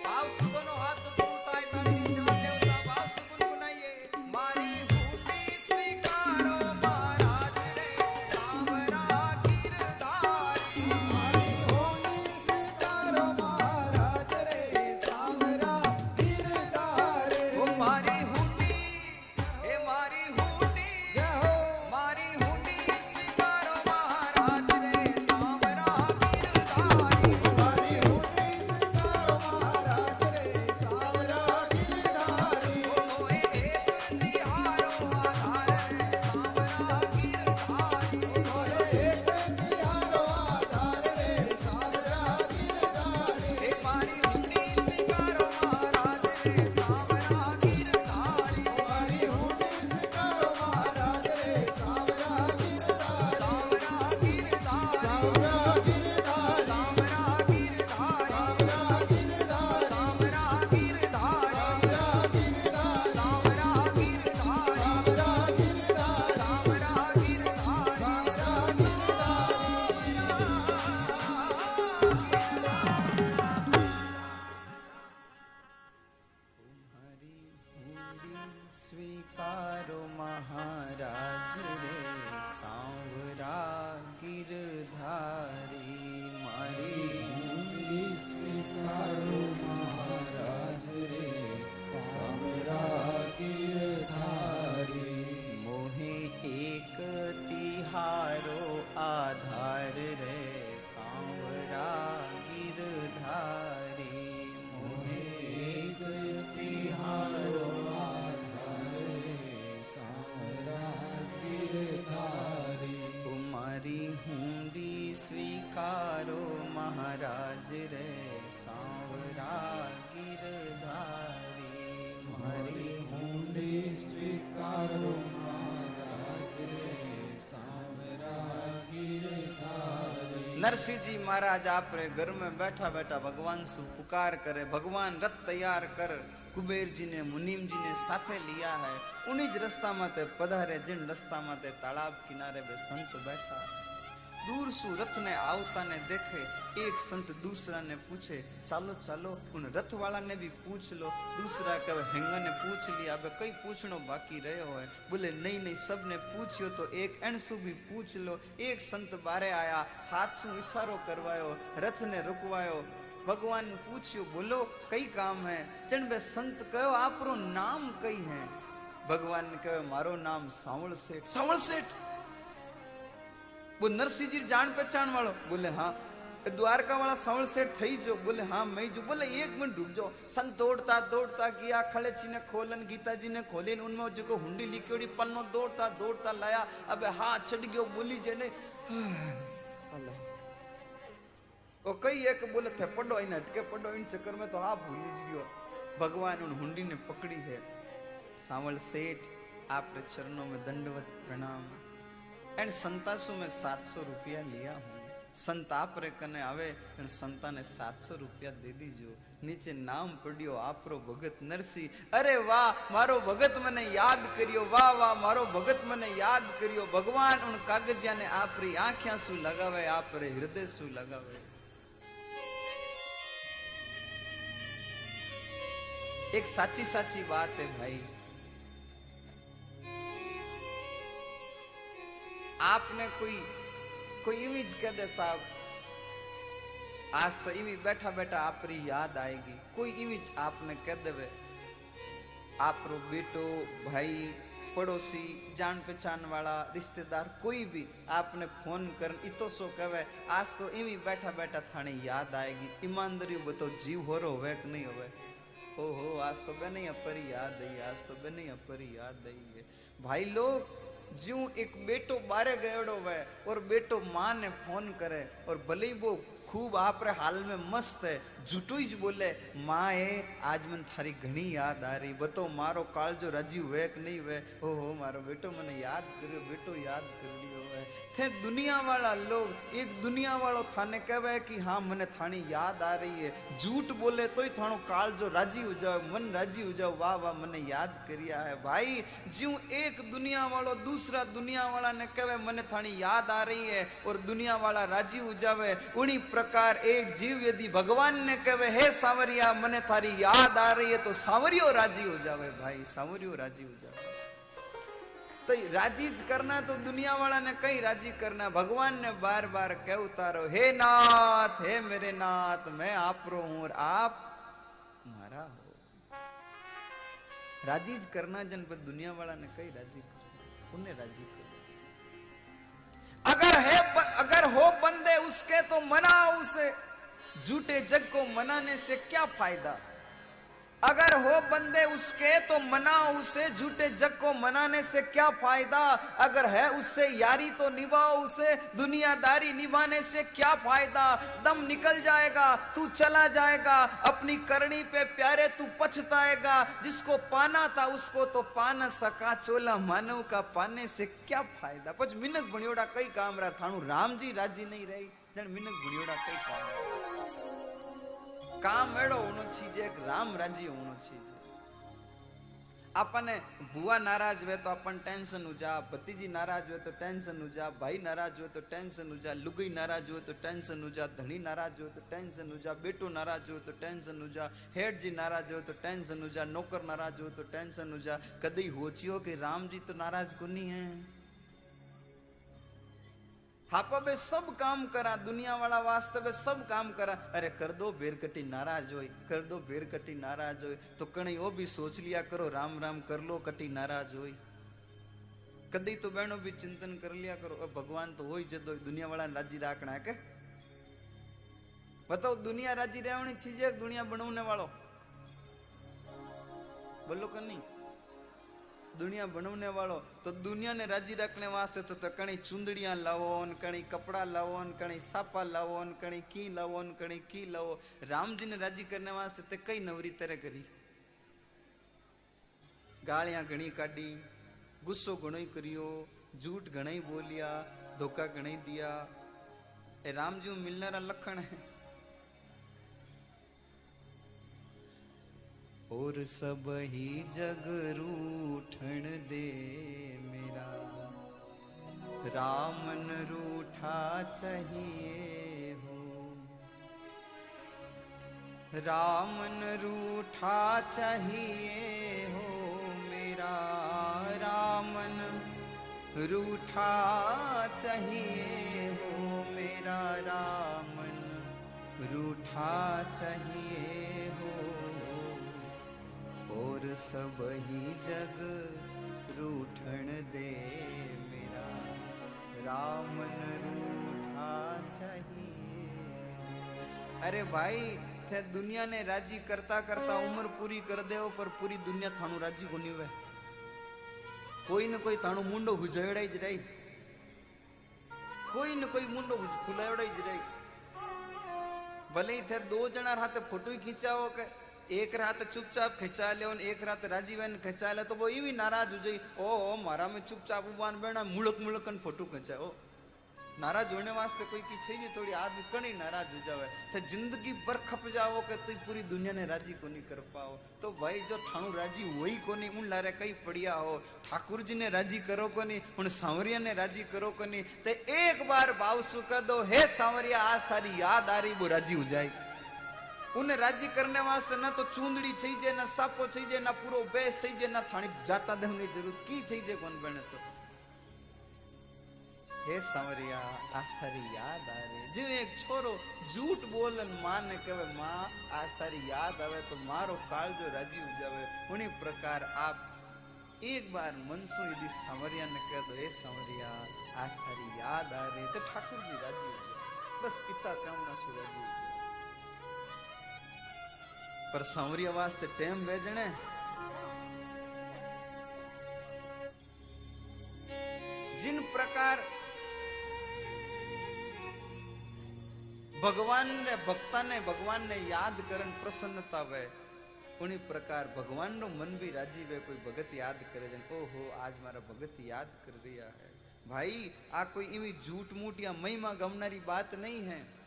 भाव सुदनो हाथ ऊपर उठाए ताली री सेवा स्वीकारो महाराज रे सांवरा नरसिंह जी महाराज आपने घर में बैठा बैठा भगवान से पुकार करे, भगवान रथ तैयार कर कुबेर जी ने मुनीम जी ने साथे लिया है। उन्हीं रस्ता में पधारे, जिन रस्ता में तालाब किनारे बे संत बैठा दूर सु रथ ने आवता ने देखे एक संत दूसरा ने पूछे चालो चालो उन रथ वाला ने भी पूछ लो दूसरा कहे हेंगा ने पूछ लिया अब कई पूछनो बाकी रहे है बोले नहीं नहीं सबने पूछियो तो एक एणसु भी पूछ लो एक संत बारे आया हाथ सु इशारो करवायो रथ ने रुकवायो भगवान ने पूछियो बोलो कई काम है जन बे संत कहो आपरो वो नरसिंह जी जान पहचान वालो। बोले हाँ। द्वारका वाला सावल सेठ थई जो। बोले हाँ मैं जो। बोले, एक मिनट रुक जाओ। संत दौड़ता दौड़ता गया खड़े जी ने खोलन, गीता जी ने खोली, उनमें जो को हुंडी लिखी पन्नो दौड़ता दौड़ता लाया। अब हाथ छड़ गयो, बोली जे ने, अल्लाह। कई एक, बोले, थे पढ़ो इन हटके पढ़ो इन चक्कर में तो आप भूल ही गयो। भगवान उन हुंडी ने पकड़ी है। सावल सेठ आपके चरणों में दंडवत प्रणाम। એન્ડ સંતાસુ મેં સાતસો રૂપિયા લિયા હું? સંત રે કને આવે અને સંતાને સાતસો રૂપિયા દે દીજો. નીચે નામ પડ્યો આપરો ભગત નરસિંહ. અરે વાહ, મારો ભગત મને યાદ કર્યો. વાહ વાહ, મારો ભગત મને યાદ કર્યો. ભગવાન ઉણ કાગજિયાને આપરી આંખ્યા શું લગાવે, આપરે હૃદય શું લગાવે? એક સાચી સાચી વાત હે ભાઈ. आपने कोई कोई इमेज कह दे साहब? आज तो इमेज बैठा बैठा आपरी याद आएगी। कोई इमेज आपने कह देवे आपरो बेटो, भाई, पड़ोसी, जान पहचान वाला, रिश्तेदार, कोई भी आपने फ़ोन कर इतो सो कहे आज तो इमी बैठा बैठा थाने याद आएगी। ईमानदारी बताओ जीव हो रो होवे कि नहीं होवे? ओहो, आज तो बने अपरी याद आई आज तो बने अपरी याद आई है भाई लोग ज्यों एक बेटो बारे गयोड़ो वे और बेटो माँ ने फोन करे और भले ही वो खूब आपरे हाल में मस्त है झूठो ही ज बोले माँ ए आज मन थारी घणी याद आ रही बतो मारो काल जो राजी हुए कि नहीं हुए ओहो मारो बेटो મને યાદ કર્યો બેટો યાદ કર્યો હે थे दुनिया वाला लोग, एक दुनिया वालो थाने कहे कि हाँ मने थानी याद आ रही है। झूठ बोले तो ही थानो काल जो राज़ी हो जाओ, मन राज़ी हो जाओ, वाह वाह, मने याद करिया है। भाई, ज्यों एक दुनिया वालो दूसरा दुनिया वाला ने कहे, मने थानी याद आ रही है और दुनिया वाला राज़ी हो जावे, उन्हीं प्रकार एक जीव यदि भगवान ने कहे, हे सावरिया, मने थारी याद आ रही है तो सावरियो राज़ी हो जावे, भाई, सावरियो राज़ी हो जावे। तो राज़ी करना तो दुनिया वाला ने कई राज़ी करना। भगवान ने बार बार कह उतारो, हे नाथ, हे मेरे नाथ, मैं आप रो हूँ आप मारा हो। राज़ी ज करना जन पर दुनिया वाला ने कई राज़ी कर उन्हें राज़ी कर अगर है अगर हो बंदे उसके तो मना उसे। झूठे जग को मनाने से क्या फ़ायदा? अगर हो बंदे उसके तो मना उसे झूठे जग को मनाने से क्या फ़ायदा? अगर है उससे यारी तो निभाओ उसे। दुनियादारी निभाने से क्या फ़ायदा? दम निकल जाएगा, तू चला जाएगा। अपनी करनी पे प्यारे तू पछताएगा। जिसको पाना था उसको तो पाना सका। चोला मानव का पाने से क्या फ़ायदा? पछ मिनक भणियोड़ा कई काम रहा। थाणु राम जी राज़ी नहीं रही। जन मिनक भणियोड़ा कई काम કામ એડો ઉનો છીજે રામ રાજી ઉનો છીજે આપણને ભુવા નારાજ હોય તો આપણને ટેન્શન ઉજા ભતીજી નારાજ હોય તો ટેન્શન ઉજા, ભાઈ નારાજ હોય તો ટેન્શન ઉજા, લુગઈ નારાજ હોય તો ટેન્શન ઉજા, ધણી નારાજ હોય તો ટેન્શન ઉજા, બેટો નારાજ હોય તો ટેન્શન ઉજા, હેડજી નારાજ હોય તો ટેન્શન ઉજા, નોકર નારાજ હોય તો ટેન્શન ઉજા. કદી હોચિયો કે રામજી તો નારાજ કોની હે? है हापा बे सब काम करा दुनिया वाला वास्तव सब काम करा अरे कर दो बेरकटी नाराज़ हो कर दो बेरकटी नाराज़ हो तो कहीं वो भी सोच लिया करो राम राम कर लो कटी नाराज़ हो कदी तो बहनों भी चिंतन कर लिया करो अब भगवान तो हो ही जदो दुनिया वाला राज़ी राखना है के बताओ दुनिया राज़ी रहनी चीज़ है दुनिया बनवने वालों बोलो कर नहीं दुनिया बनवने वालों तो दुनिया ने राज़ी रखने वास्ते तो, तो कणी चुंदड़ियाँ लावो न कणी कपड़ा लावो न कणी सापा लावो न कणी की लावो न कणी की लावो राम जी ने राज़ी करने वास्ते ते कई नवरी तरह करी गालियाँ घणी काढ़ी गुस्सो घणो ही करियो झूठ घणा ही बोलिया धोखा घणा और सब ही जग रूठण दे मेरा। रामन रूठा चाहिए हो। रामन रूठा चाहिए हो मेरा। रामन रूठा चाहिए हो मेरा। रामन रूठा चाहिए और सब ही जग रूठण दे मेरा। रामन रूठा चाहिए। अरे भाई, थे दुनिया ने राज़ी करता करता उम्र पूरी कर दे पर पूरी दुनिया थानू राज़ी कोनी वे कोई न कोई थानु मुंडो हुजड़ाई ज रही। कोई न कोई मुंडो खुलावड़ाई ज रही। भले ही थे दो जना हाथे फ़ोटो के खिंचा हो जाई ओ मारा में चुपचाप उबान बेना मुड़क मुड़क फ़ोटो खिंचाओ नाराज़ होने वास्ते कोई की छे थोड़ी आदमी कणी नाराज़ हो जावे तो ज़िंदगी भर खप जाओ के तुम पूरी दुनिया ने राज़ी को नहीं कर पाओ तो भाई जो थाणु राज़ी वही को नहीं उन लारे कई पड़िया हो ठाकुर जी ने राज़ी करो को नहीं उन सांवरिया ने राज़ी करो को नहीं तो एक बार बावसु कह दो हे सांवरिया आज थारी याद आ रही वो राज़ी हो जाए उन्हें राज़ी करने वास्ते ना तो चूंदड़ी चाहिए ना सापो चाहिए ना पूरो बेस चाहिए ना थानी जाता देने ज़रूरत की चाहिए कौन बने तो हे सांवरिया आज थारी याद आ रही जो एक छोरो झूठ बोलन माँ ने कहे माँ आज थारी याद आवे तो मारो काल जो राज़ी हो जावे उन्हीं प्रकार आप एक बार मनसू यदि सांवरिया ने कह दो हे सांवरिया आज थारी याद आ रही तो ठाकुर जी राज़ी हो जाए बस इतना कामना सु राज़ी हो जाए पर सांवरिया वास्ते टेम भेजने जिन प्रकार भगवान ने भक्ता ने, भगवान ने याद करन प्रसन्नता वे, उन्हीं प्रकार भगवान नो मन भी राज़ी वे, कोई भगत याद करे जन, ओहो, आज मारा भगत याद कर रिया है। भाई, आ कोई इवी झूठ मूठ या महिमा गमनारी बात नहीं है।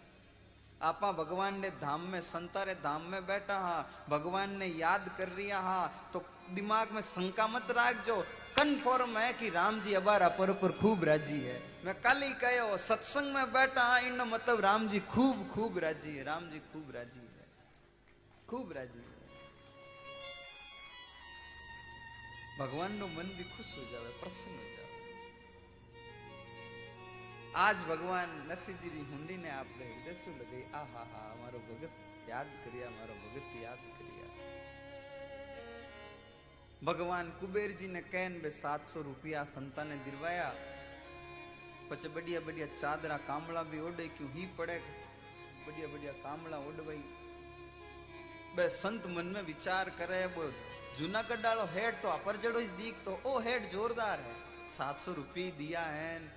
आपा भगवान ने धाम में संतारे धाम में बैठा हाँ भगवान ने याद कर रिया हाँ तो दिमाग में शंका मत राख जो कन्फर्म है कि राम जी अबारा पर पर खूब राज़ी है। मैं कल ही कहो सत्संग में बैठा हाँ इन मतलब राम जी खूब खूब राज़ी है राम जी खूब राज़ी है। खूब राज़ी है। भगवान नो मन भी खुश हो जावे, प्रसन्न हो जावे। आज भगवान नरसिंहजी री हुंडी ने आपने हृदय से लगे आ हा हा हमारो भगत याद करिया हमारो भगत याद करिया भगवान कुबेर जी ने कहन बे सात सौ रुपया संता ने दिलवाया પછી बढ़िया बढ़िया चादरा कामला भी ओढ़े क्यों ही पड़े बढ़िया बढ़िया कामला ओढ़वाई बे संत मन में विचार करे वो जूनागढ़ डालो हेड तो अपर जड़ो इस दीख तो ओ हेड जोरदार है सात सौ रुपये दिया है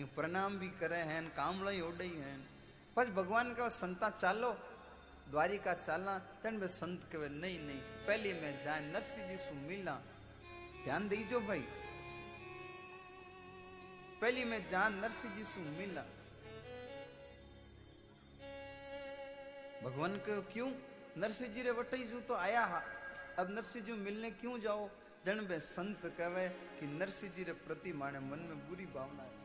यूँ प्रणाम भी करे हैं कामला ही ओढ़ी हैं पर भगवान का संता चालो, द्वारिका चालना, तन बे संत कहे, नहीं नहीं, पहले मैं जाए, नरसिंह जी सु मिला ध्यान दीजो भाई। पहली मैं जान नरसिंह जी से मिला भगवान को क्यों? नरसिंह जी रे वटई जू तो आया हा। अब नरसिंह जी मिलने क्यों जाओ? जन बे संत कहे कि नरसिंह जी रे प्रति माने मन में बुरी भावना है।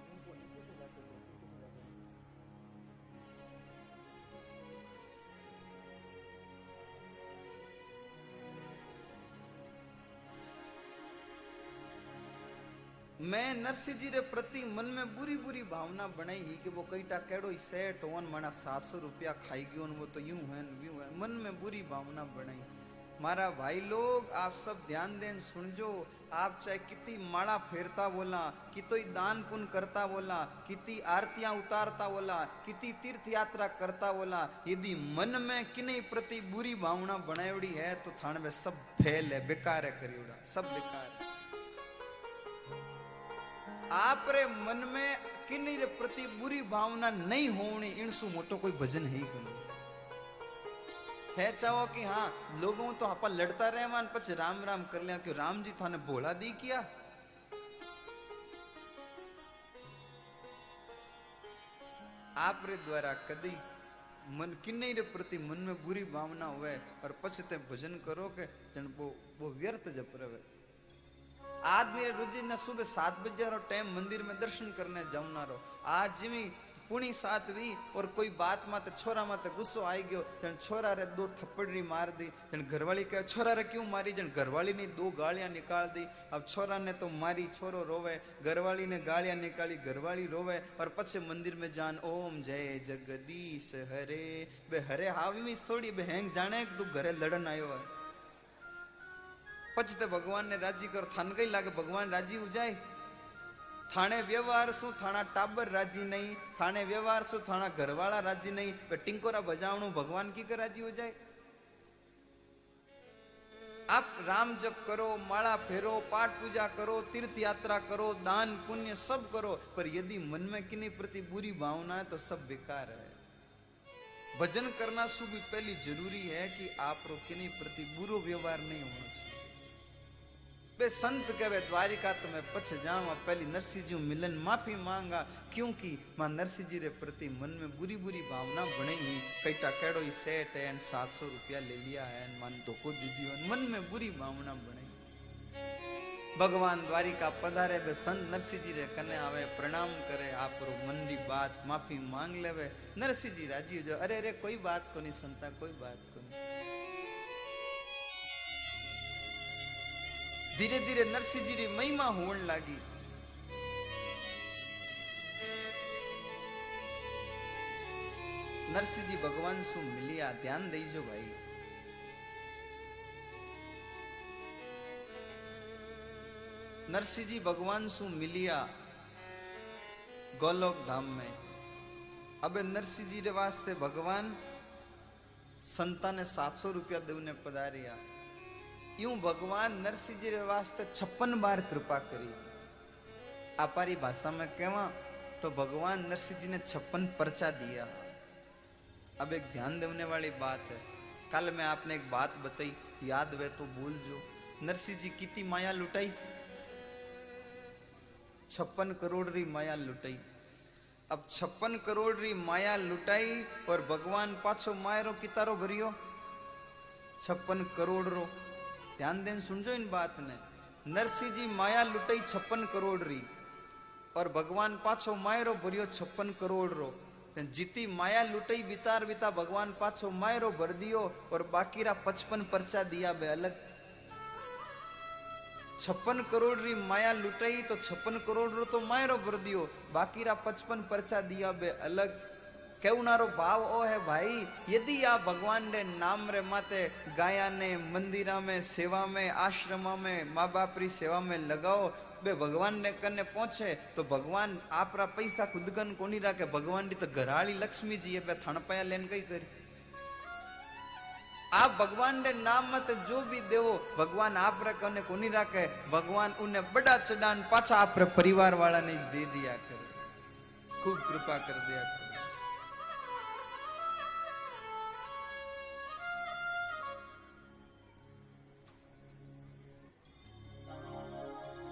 मैं नरसिंह जी रे प्रति मन में बुरी बुरी भावना बनाई ही कि वो कईटा केड़ो ही सेट होन मना सात सौ रुपया खाई गयो वो तो यूँ है यूँ है मन में बुरी भावना बनाई। मारा भाई लोग, आप सब ध्यान देन सुनजो। आप चाहे कितनी माड़ा फेरता बोला, कितोई दान पुण्य करता बोला कितनी आरतियाँ उतारता बोला कितनी तीर्थ यात्रा करता बोला, यदि मन में किन्हीं प्रति बुरी भावना बनावड़ी है तो थाने में सब फेल है, बेकार है, करियोड़ा, सब बेकार है। आप रे मन में किन्हीं रे प्रति बुरी भावना नहीं होनी इनसु मोटो कोई भजन है ही कोनी है चाहो कि हाँ लोगों तो आपा लड़ता रहे, मान पछ राम राम कर लिया कि राम जी थाने बोला दी किया? आप रे द्वारा कदी मन किन्हीं रे प्रति मन में बुरी भावना हुए, और पछते भजन करो के जन वो वो व्यर्थ जप रहे। आदमी रे रोजी न सुबह सात बजे रो टाइम मंदिर में दर्शन करने जाऊना रो आज जिमी पुणी सात वी और कोई बात माते छोरा माते गुस्सो आई गयो जन छोरा रे दो थप्पड़ी मार दी जन घरवाली कहे छोरा रे क्यों मारी जन घरवाली ने दो गालियाँ निकाल दी अब छोरा ने तो मारी छोरो रोवे घरवाली ने गालियाँ निकाली घरवाली रोवे और पछे मंदिर में जान ओम जय जगदीश हरे बे हरे हावी थोड़ी बे हैंग जाने कि तू घरे लड़न आयो है પછી તો ભગવાનને રાજી કરો થાન કઈ લાગે ભગવાન રાજી હો જાય થાણે વ્યવહાર શું થાણા ટાબર રાજી નહીં થાણે વ્યવહાર શું થાણા ઘરવાળા રાજી નહીં બે ટિંકોરા બજાવણું ભગવાન કી કે રાજી હો જાય आप राम जप करो माला फेरो पाठ पूजा करो तीर्थ यात्रा करो दान पुण्य सब करो पर यदि मन में किन्हीं प्रति बुरी भावना है तो सब बेकार है भजन करना सु भी पहली जरूरी है कि आप रो किन्हीं प्रति बुरो व्यवहार नहीं होना चाहिए बे संत कहे, द्वारिका तो मैं पछ जाऊँगा पहली नरसिंह जी मिलन माफ़ी मांगा, क्योंकि माँ नरसिंह जी रे प्रति मन में बुरी बुरी भावना बने हुई। कईटा केड़ो ही सेट है सात सौ रुपया ले लिया है मन धोखो दे दियो मन में बुरी भावना बने भगवान द्वारिका पधारे बे संत नरसिंह जी रे कने आवे, प्रणाम करे, आप रो मन री बात माफ़ी मांग लेवे। नरसिंह जी राज़ी हो जाओ। अरे अरे, कोई बात को नहीं, संता, कोई बात ધીરે ધીરે નરસિંહજીની મહિમા હોણ લાગી નરસિંહજી ભગવાન શું મિલ્યા ધ્યાન દઈજો ભાઈ नरसिंह जी भगवान सु मिलिया गोलोक धाम में अबे नरसिंह जी रे वास्ते भगवान संता ने सात सौ रुपया देवने पधारिया यूँ भगवान नरसिंह जी वास्ते छप्पन बार कृपा करी। आपारी भाषा में कहवा तो भगवान नरसिंह जी ने छप्पन पर्चा दिया। अब एक ध्यान देने वाली बात है। कल मैं आपने एक बात बताई, याद वे तो भूल जो नरसिंह जी कितनी माया लुटाई। छप्पन करोड़ री माया लुटाई। अब छप्पन करोड़ री माया लुटाई और भगवान पाछो मायरो कितारो भरियो। छप्पन करोड़ रो ध्यान देन सुनजो इन बात ने नरसिंह जी माया लुटाई छप्पन करोड़ री और भगवान पाछो मायरो भरियो छप्पन करोड़ रो ते जीती माया लुटाई बितार बिता भगवान पाछो मायरो भर दियो और बाकी रा पचपन पर्चा दिया बे अलग छप्पन करोड़ री माया लुटाई तो छप्पन करोड़ रो तो मायरो भर दियो बाकी रा पचपन पर्चा दिया बे अलग कहनारो भाव ओ है भाई यदि आप भगवान रे नाम रे माते गाया ने मंदिरा में सेवा में आश्रमा में माँ बाप री सेवा में लगाओ बे भगवान ने कने पहुँचे तो भगवान आप रा पैसा खुद कन कोनी राखे भगवान री तो घराली लक्ष्मी जी है बे थणपाया लेन कई करी आप भगवान ने नाम मत जो भी देवो भगवान आप रे कने कोनी राखे भगवान उन्हें बड़ा चढ़ान पाछा आप रे परिवार वाला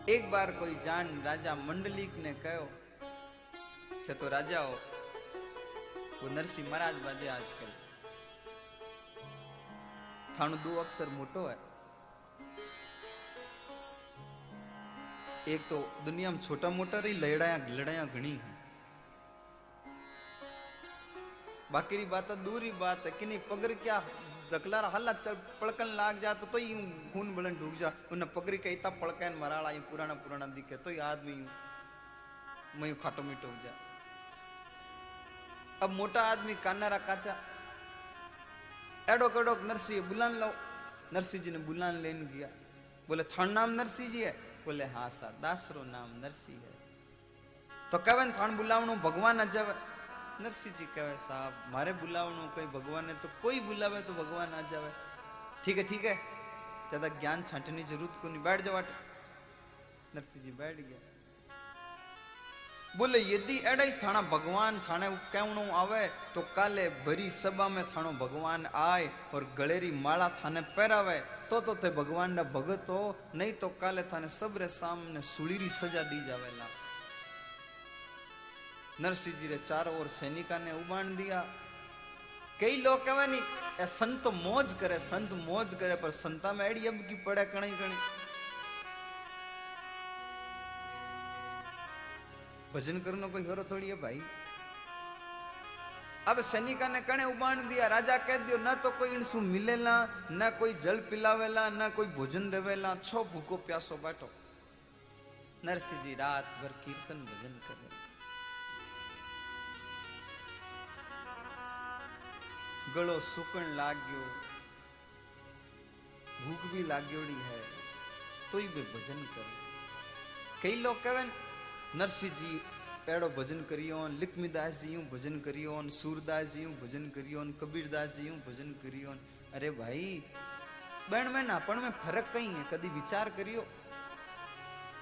एक बार कोई जान राजा मंडलिक ने कहो कि तो राजा हो वो नरसिंह महाराज बाजे आजकल। ठाणु दो अक्षर मोटो है। एक तो दुनिया में छोटा मोटा रही, लड़ाया लड़ाया घनी है। बाकी बात तो दूरी बात है कि नहीं पगर क्या दकलार हल्ला चल पड़कन लाग जा तो, ही खून बलन ढूक जा। उन्हें पगरी के इतना पड़कन मराड़ा यूँ पुराना पुराना दिखे तो आदमी मैं यूँ खाटो मीटो हो जा। अब मोटा आदमी कानारा काचा एडो कड़ो नरसिंह बुलान लो नरसिंह जी ने बुलान लेन गया। बोले थान नाम नरसिंह जी है? बोले हाँ सा दासरो नाम नरसिंह है। तो कहे थान बुलावणो भगवान आ जावे नरसिंह जी कहे साहब मारे बुलावणो कोई भगवान है तो कोई बुलावे तो भगवान आ जावे ठीक है ठीक है ज़्यादा ज्ञान छांटने की ज़रूरत को नहीं बैठ जाओ नरसिंह जी बैठ गया बोले यदि एड़ा ही थाना भगवान थाने कहणो आवे तो काले भरी सभा में थानो भगवान आए और गलेरी माला थाने पहरावे तो तो ते भगवान ना भगत हो नहीं नरसिंह जी रे चारों ओर सैनिका ने उबाण दिया कई लोग कहे नहीं ए संत मौज करे संत मौज करे पर संता में एड़ी अब की पड़े कणी कणी भजन करने कोई हरो थोड़ी है भाई अब सैनिका ने कणे उबाण दिया राजा कह दियो ना तो कोई इनसु मिलेला ना कोई जल पिलावेला ना कोई भोजन देवेला छो भूखो प्यासो बैठो नरसिंह जी रात भर कीर्तन भजन करे गलो सुकन लाग गयो भूख भी लागोड़ी है तो ही भी भजन कर। कई लोग कहे नरसिंह जी, एड़ो भजन करियो लिखमीदास जी यूँ भजन करियो, सूरदास जी यूँ भजन करियो, कबीरदास जी यूँ भजन करियो। अरे भाई, बहन में ना अपन में फ़र्क कहीं है? कभी विचार करियो?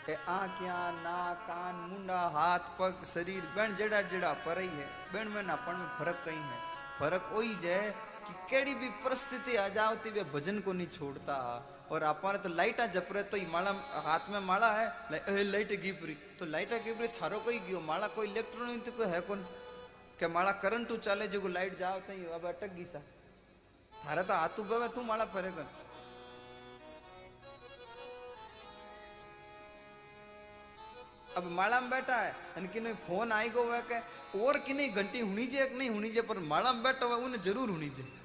ए आंखिया ना कान, मुंडा, हाथ, पग, शरीर, बहन जड़ा जेड़ा पर ही है। बहन में ना अपन में फ़र्क कहीं है? फ़र्क वही है कि केड़ी भी परिस्थिति आ जाती वे भजन को नहीं छोड़ता और अपन तो लाइटा जप रहे तो माला हाथ में माला है लाइट गिपरी तो लाइटा गिपरी थारो कोई गयो माला कोई इलेक्ट्रॉनिक तो कोई है कौन के माला करंट चाले जो लाइट जाओ तो अब अटक गई सा थारा तो हाथ उभे तू माला फरे कर अब माला में बैठा है। इनकी नहीं, फ़ोन आई गो वह और कि नहीं, घंटी होनी चाहिए કે नहीं होनी चाहिए, पर माला में बैठा हुआ उन्हें ज़रूर होनी चाहिए।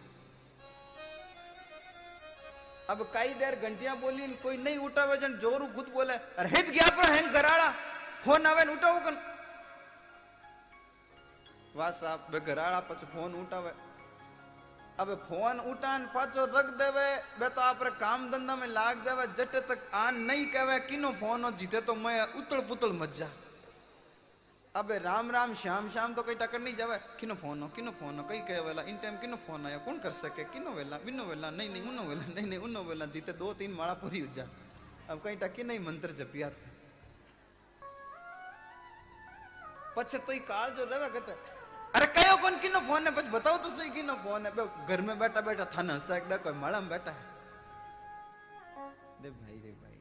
अब कई देर घंटियाँ बोली कोई नहीं उठावे जन जोरू खुद बोले अरे गया पर हैं घराड़ा फ़ोन आवे उठा कन। वाह साहब घराड़ा पे फ़ोन उठावे હવે ફોન ઉઠાન પાછો રખ દેવે, બે તો આપણે કામ ધંધામાં લાગ દેવે જટે તક આ નહીં કહેવાય, કિનો ફોનો જીતે તો મેં ઉતળ પુતળ મજા. અબે રામ રામ, શ્યામ શ્યામ તો કઈ ટકર નહીં જવાય કિનો ફોનો કિનો ફોનો કઈ કહે વેલા, ઇન ટાઈમ કિનો ફોન આવ્યો કોણ કરી શકે? કિનો વેલા, બિનો વેલા, નહીં નહીં, ઉનો વેલા, નહીં નહીં, ઉનો વેલા, જીતે દો તીન માળા પૂરી ઉજા. હવે કઈ ટકી નહીં, મંત્ર જપ્યા પછી તો કાળ જો રવે ઘટે. અરે કયો કોણ કિનો ફોન ને પછી બતાવો તો સહી કિનો ફોન है बे घर में बैठा बैठा थाने हंसा एकदा कोई माला में बैठा है दे भाई रे भाई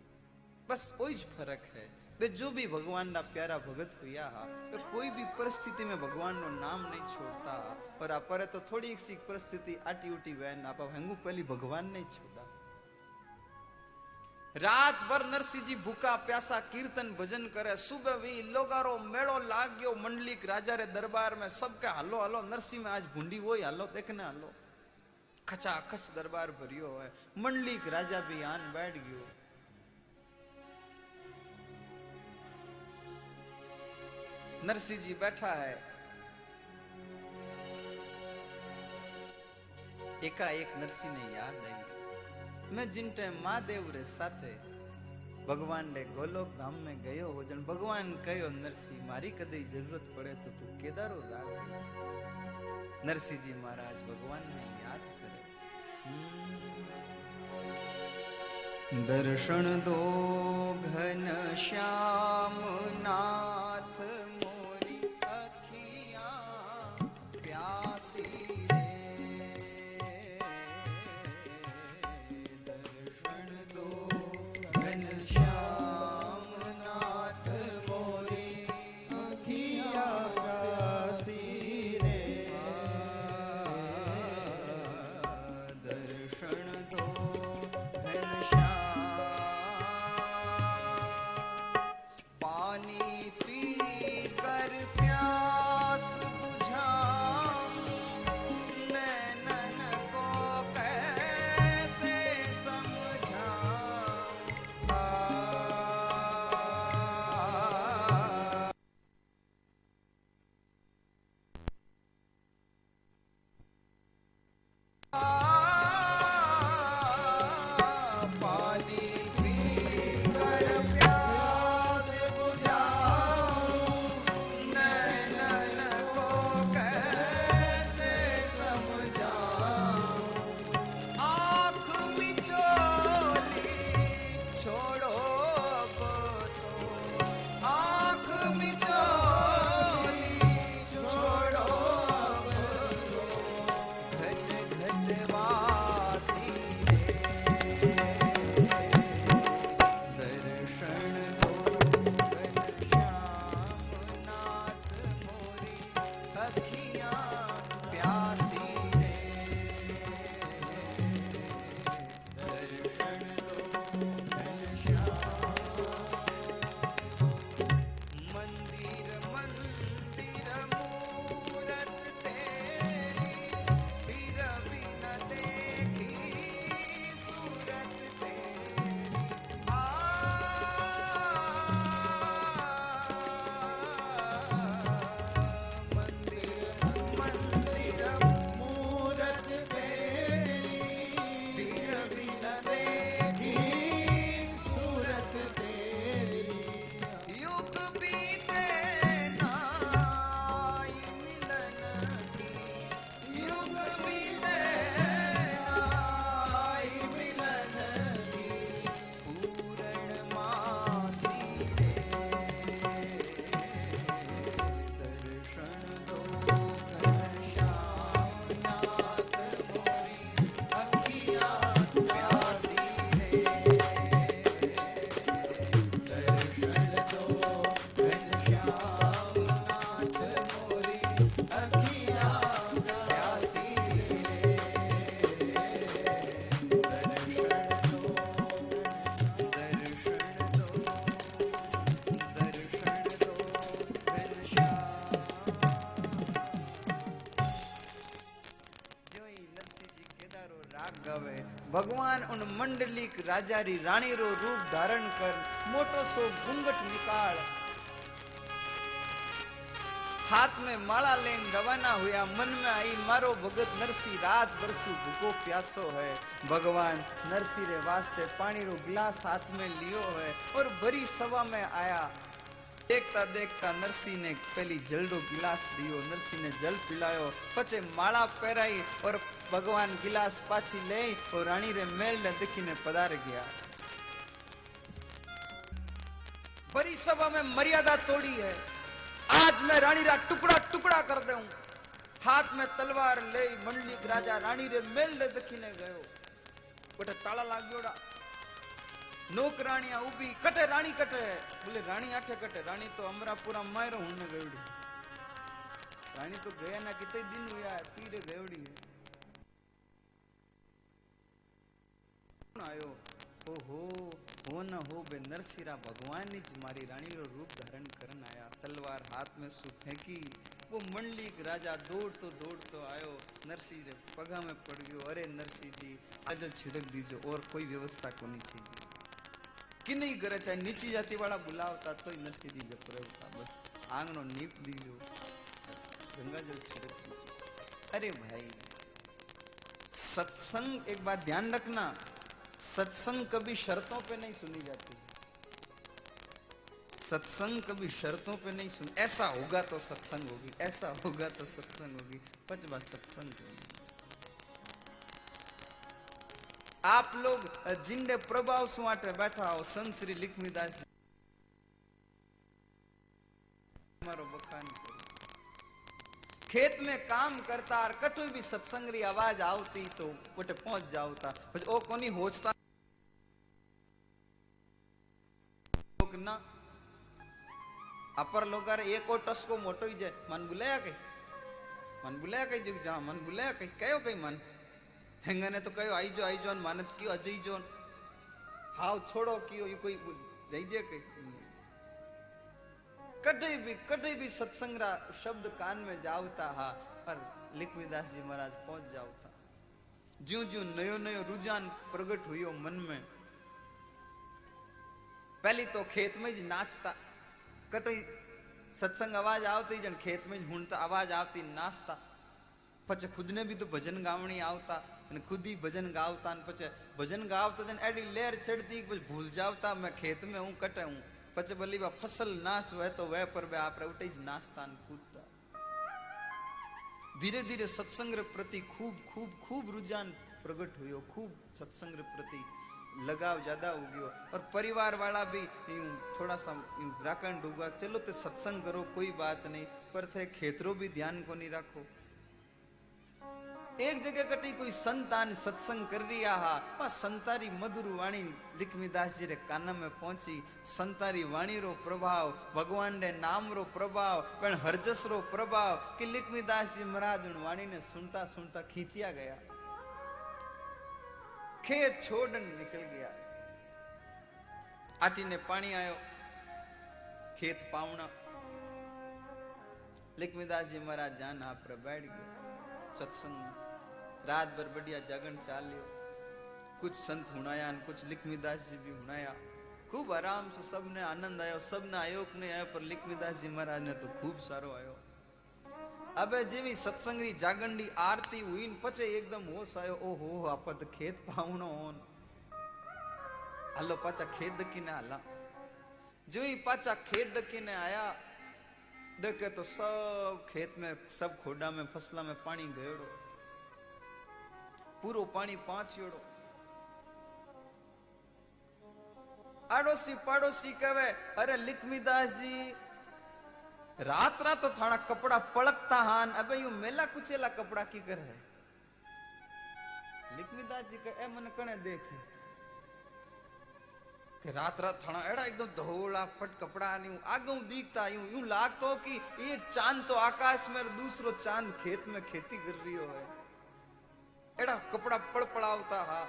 बस वही ज फर्क है बे जो भी भगवान ना प्यारा भगत हुआ बे कोई भी परिस्थिति में भगवान नो नाम नहीं छोड़ता और अपरे तो थोड़ी सी परिस्थिति आटी उटी वैन आप हेंगू पहली भगवान नहीं छोड़ा रात भर नरसिंह जी भूखा प्यासा कीर्तन भजन करे, सुबह भी लोगारो मेड़ो लाग मंडलिक राजा रे दरबार में सबके हलो हलो नरसिंह में आज भूंडी वो हलो देखने हलो खचा खच दरबार भरियो है मंडलिक राजा भी आन बैठ गयो नरसिंह जी बैठा है एकाएक नरसिंह ने याद आई मैं जिन टाइम महादेव रे साथे भगवान ने गोलोक धाम में गयो हो जन भगवान कहो नरसिंह मारी कदे ज़रूरत पड़े तो तू केदारो राग नरसिंह जी महाराज भगवान ने याद करे हम्म। दर्शन दो राजा री राणी रो रूप धारण कर मोटो सो घूंघट निकाल। हाथ में माला लेन रवाना हुआ मन में आई मारो भगत नरसी, रात बरसू भूखो प्यासो है। भगवान नरसी रे वास्ते पानी रो गिलास हाथ में लियो है और बड़ी सभा में आया। देखता देखता नरसी ने पहली जलडो गिलास दियो नरसी ने जल पिलायो पछे माला पहराई और भगवान गिलास पाछी ले और रानी रे मेल ने देखीने पधार गया बड़ी सभा में मर्यादा तोड़ी है आज मैं रानी रा टुकड़ा टुकड़ा कर दूँ हाथ में तलवार ले मंडलिक राजा रानी रे मेल ने देखीने गयो बटे ताला लाग्योड़ा नौकराणिया उभी कटे रानी कटे बोले रानी आठे कटे रानी तो अमरापुरा मायरो हुने गयोड़ी रानी तो गया ना कितने दिन हुआ है पीरे गयोड़ी है कौन आयो ओहो हो न हो बे नरसिरा भगवान ની જ મારી રાણીનો રૂપ ધારણ કરન આયા તલવાર હાથ में સુ फेंकी वो मंडलिक राजा दौड़तो दौड़तो आयो नरसिंह रे पगा में पड़ गयो अरे नरसिंह जी आज छिड़क दीजो और कोई व्यवस्था कोनी थी कि नहीं करे चाहे नीची जाति वाला बुलावता तो नरसिंह जी जप रहता बस आंगनो नीप दीजो गंगा जल दीजो अरे भाई, सत्संग एक बार ध्यान रखना, सत्संग कभी शर्तों पे नहीं सुनी जाती। सत्संग कभी शर्तों पे नहीं सुन, ऐसा होगा तो सत्संग होगी, ऐसा होगा तो सत्संग होगी पचबा सत्संग। होगी। आप लोग जिंडे प्रभाव सुटे बैठा हो सं श्री लक्ष्मीदास जी। खेत में काम करता और कटो भी सत्संगरी आवाज़ आती तो उठे पहुँच जाऊता अपर लोग एक और टस मोटो ही जाए। मन बुलाया कहीं? मन बुलाया कहीं जुग जा मन बुलाया कहीं? कहो कहीं मन? कई मन हेंगने तो कयो आई जो आई जो मानत क्यों अजय जो हाव छोड़ो क्यों ये कोई जई जे कई कटे भी कटे भी सत्संग रा शब्द कान में जावता हा पर लिखविदास जी महाराज पहुंच जावता ज्यो ज्यो नयो नयो रुझान प्रगट हुयो मन में पहली तो खेत में જ નાચતા કટોઈ સત્સંગ અવાજ આવતી જણ ખેત में જ હુણતા અવાજ આવતી નાચતા પછી ખુદને બી તો ભજન ગાવણી આવતા અને ખુદ ही ભજન ગાવતા અને પછી ભજન ગાવતા જણ એડી લેર ચડતી પછી ભૂલ જાવતા मैं खेत में हूं कटे हूं પછી ભલી બા ફસલ નાશ હોય તો વે પર બે આપણે ઉઠી જ નાચતા ને કૂદતા धीरे धीरे सत्संग रे प्रति खूब खूब खूब रुझान प्रकट हुयो खूब सत्संग रे प्रति लगाव ज्यादा हो गयो और परिवार वाला भी यूं थोड़ा सा यूं राखण डूबा चलो ते सत्संग करो कोई बात नहीं पर थे खेतरो भी ध्यान को नहीं रखो एक जगह कटी कोई संतान सत्संग कर रिया हा वहाँ संतारी मधुर वाणी लिखमीदास जी रे कान में पहुँची संतारी वाणी रो प्रभाव भगवान रे नाम रो प्रभाव पण हरजस रो प्रभाव कि लिखमीदास जी महाराज उन वाणी ने सुनता सुनता खींचिया गया खेत छोड़न निकल गया आटी ने पानी आयो रात भर बढ़िया जागरण चाल लियो। कुछ संत हुनाया कुछ लिखमीदास जी भी हुनाया खूब आराम से सबने आनंद आयो, सबने आयोग ने आयो, पर लिखमीदास जी महाराज ने तो खूब सारो आयो। अबे जेवी सत्संग जागंडी आरती हुई न पछे एकदम होश आयो, ओहो आपत खेत पावनो होन। हालो, पाछा खेत दकीने आला जो ही पाछा खेत दकीने आया, देखे तो सब खेत में, सब खोडा में, फसला में पानी गयोड़ो પૂરો પાણી પાંચિયોડો આડોશી પાડોશી કહેવે અરે लिखमीदासजी रात रात तो थाना कपड़ा पड़कता हान अबे यू मेला कुचेला कपड़ा की कर है लिखमीदास जी कहे ए मन कने देखे कि रात रात थाना एड़ा एकदम धोला पट कपड़ा नहीं आगे दिखता यूं यूं लागतो कि एक चांद तो आकाश में और दूसरो चांद खेत में खेती कर रही हो है एड़ा कपड़ा पड़पड़ावता हा।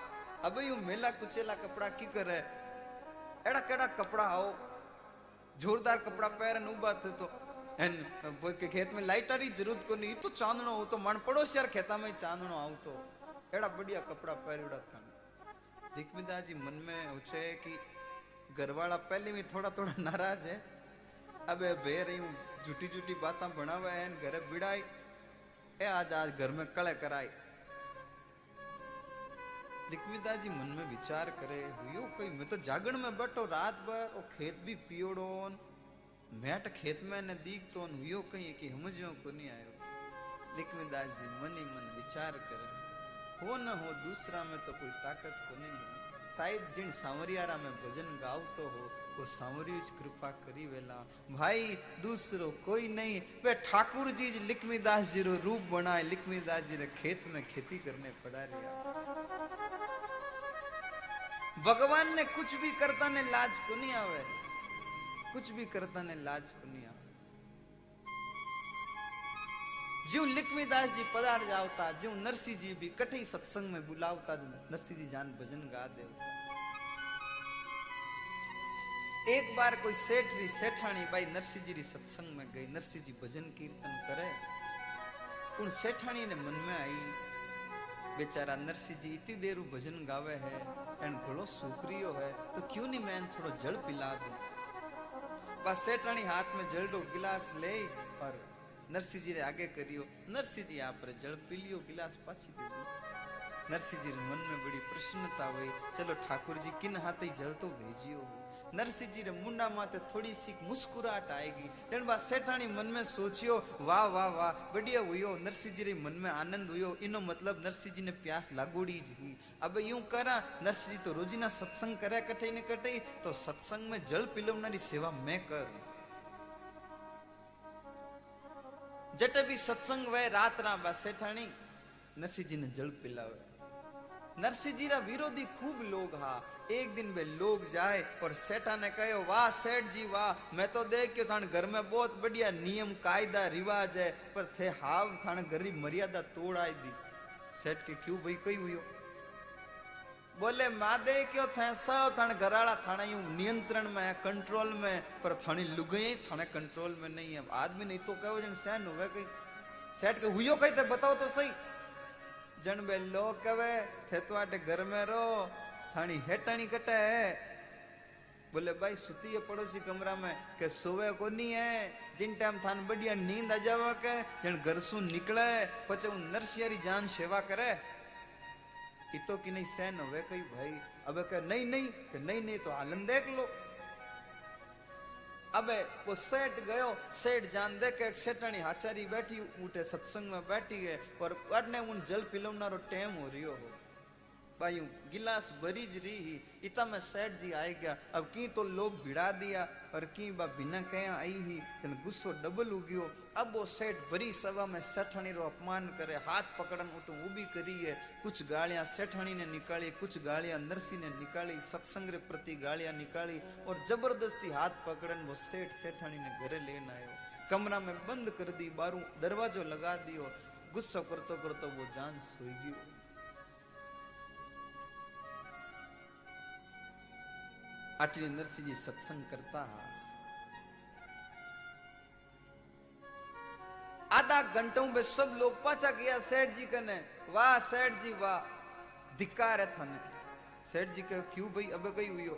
अबे यू मेला कुचेला कपड़ा की करे? एड़ा केड़ा कपड़ा आओ जोरदार कपड़ा पहरन उबा थे तो। एन वो के खेत में लाइटर ही ज़रूरत को नहीं तो चांदनो हो तो मन पड़ोस यार खेता में चांदनो आव तो। एड़ा बढ़िया कपड़ा पहरड़ा था। लिखमिदा जी मन में उछे कि घरवाला पहले में थोड़ा थोड़ा नाराज़ है। अबे बे रही हूँ झूठी झूठी बातें बनावे हैं, घरे बिड़ाई। ए आज आज घर में कले कराई। दिग्विदा जी मन में विचार करे, हुयो कई मैं तो जागण में बैठो रात भर और खेत भी पियोड़ो मैट खेत में ने दीख तो हुयो कहीं कि समझो को नहीं आयो। लिखमिदास जी मन ही मन विचार करे, हो न हो दूसरा में तो कोई ताकत को नहीं शायद जिन सांवरियारा में भजन गावतो हो, वो सांवरियो कृपा करी वेला। भाई, दूसरो कोई नहीं, वे ठाकुर जी लिखमीदास जी रो रूप बनाए लिखमीदास जी रे खेत में खेती करने पड़ा रिया भगवान ने कुछ भी करता ने लाज को नहीं आवे। कुछ भी करता ने लाज को नहीं आवे। ज्यू लिखमीदास जी पधार जावता, ज्यू नरसिंह जी भी कठई सत्संग में बुलावता नरसिंह जी जान भजन गा दे एक बार कोई सेठ री सेठानी भाई नरसिंह जी री सत्संग में गई नरसिंह जी भजन कीर्तन करे। उन सेठानी ने मन में आई, बेचारा नरसिंह जी इतनी देर भजन गावे है। एन घणो सुकरियो है तो क्यों नहीं मैं थोड़ो जल पिला दूँ बस सेठानी हाथ में जल रो गिलास ले और नरसिंह जी ने आगे करियो नरसिंह जी आप जल पी लियो गिलास पाछी दे दी नरसिंह जी मन में बड़ी प्रसन्नता हुई चलो ठाकुर जी किन हाथे जल तो भेजियो नरसिंह जी रे मुंडा माते थोड़ी सी मुस्कुराहट आएगी तेन बात सेठानी मन में सोचियो वाह वाह वाह बढ़िया हुयो नरसिंह जी रे मन में आनंद हुयो इनो मतलब नरसिंह जी ने प्यास लागोड़ी जी अब यूँ करा नरसिंह जी तो रोजीना सत्संग करे कटे ने कटे तो सत्संग में जल पिलवनारी सेवा हा एक दिन वे लोग जाए और सेठा ने कहो, वाह सेठ जी वाह, मैं तो देख के थाने घर में बहुत बढ़िया नियम, कायदा, रिवाज है, पर थे हाव थाने गरीब मर्यादा तोड़ाई दी। सेठ के क्यों भाई कही हुई बोले, मादे क्यों थे? सब थाने घराड़ा थाने यूँ नियंत्रण में, कंट्रोल में, पर थाने लुगई थाने कंट्रोल में नहीं है। आदमी नहीं तो कहो जन सहन हुए कहीं? सेठ के हुयो कहीं तो? बताओ तो सही। जन बे लोग कहे, थे तो आटे घर में रो थानी हेटानी कटे है। बोले, भाई सुती है पड़ोसी कमरा में के सोवे को नहीं है। जिन टाइम थान बढ़िया नींद आ जावा के जन घर सु निकले पचे नरसियारी जान सेवा करे। इतो की नहीं, सहन होवे कई, भाई। अबे, कह, नहीं नहीं के नहीं नहीं तो आनंद देख लो। अबे, वो सेठ गयो, सेठ जान दे के एक सेठानी हाचारी बैठी उठे सत्संग में बैठी है, और अडने उन जल पिलवनारो टेम हो रियो हो। भाई गिलास भरी रही इतना में सेठ जी आए गया। अब की तो लोग भिड़ा दिया, और की बा बिना कया आई ही, तन गुस्सो डबल उगियो अब वो सेठ भरी सभा में सेठानी रो अपमान करे, हाथ पकड़न उठो भी करी है। कुछ गालियाँ सेठानी ने निकाली, कुछ गालियाँ नरसी ने निकाली, सत्संग रे प्रति गालियाँ निकाली, और ज़बरदस्ती हाथ पकड़न वो सेठ सेठानी ने घरे लेन आयो। कमरा में बंद कर दी, बारू दरवाजो लगा दियो। गुस्सा करतो करतो वो जान सोई अटली नरसिंह जी सत्संग करता आधा घंटों में सब लोग पाचा गया, सेठ जी कने वाह, सेठ जी, वाह। धिकार है थाने। सेठ जी कहे, क्यों भाई, अब कई हुई हो?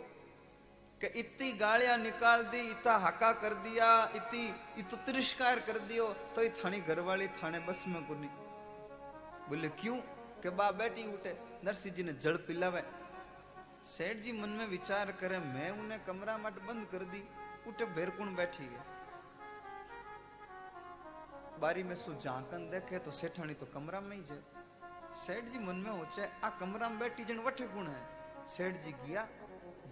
कि इतनी गालियाँ निकाल दी, इतना हका कर दिया, इतनी, इतो तिरस्कार कर दियो तो ये थानी घरवाली, थाने बस में को नहीं। बोले, क्यों? कि बा बेटी उठे नरसिंह जी ने जड़ पिलावे। सेठ जी मन में विचार करे, मैं उन्हें कमरा मट बंद कर दी, उठे भेरकुण बैठी है बारी में सु झांकन देखे तो सेठानी तो कमरा में ही जे सेठ जी मन में होचे, आ कमरा में बैठी जन, वठे गुण है? सेठ जी गया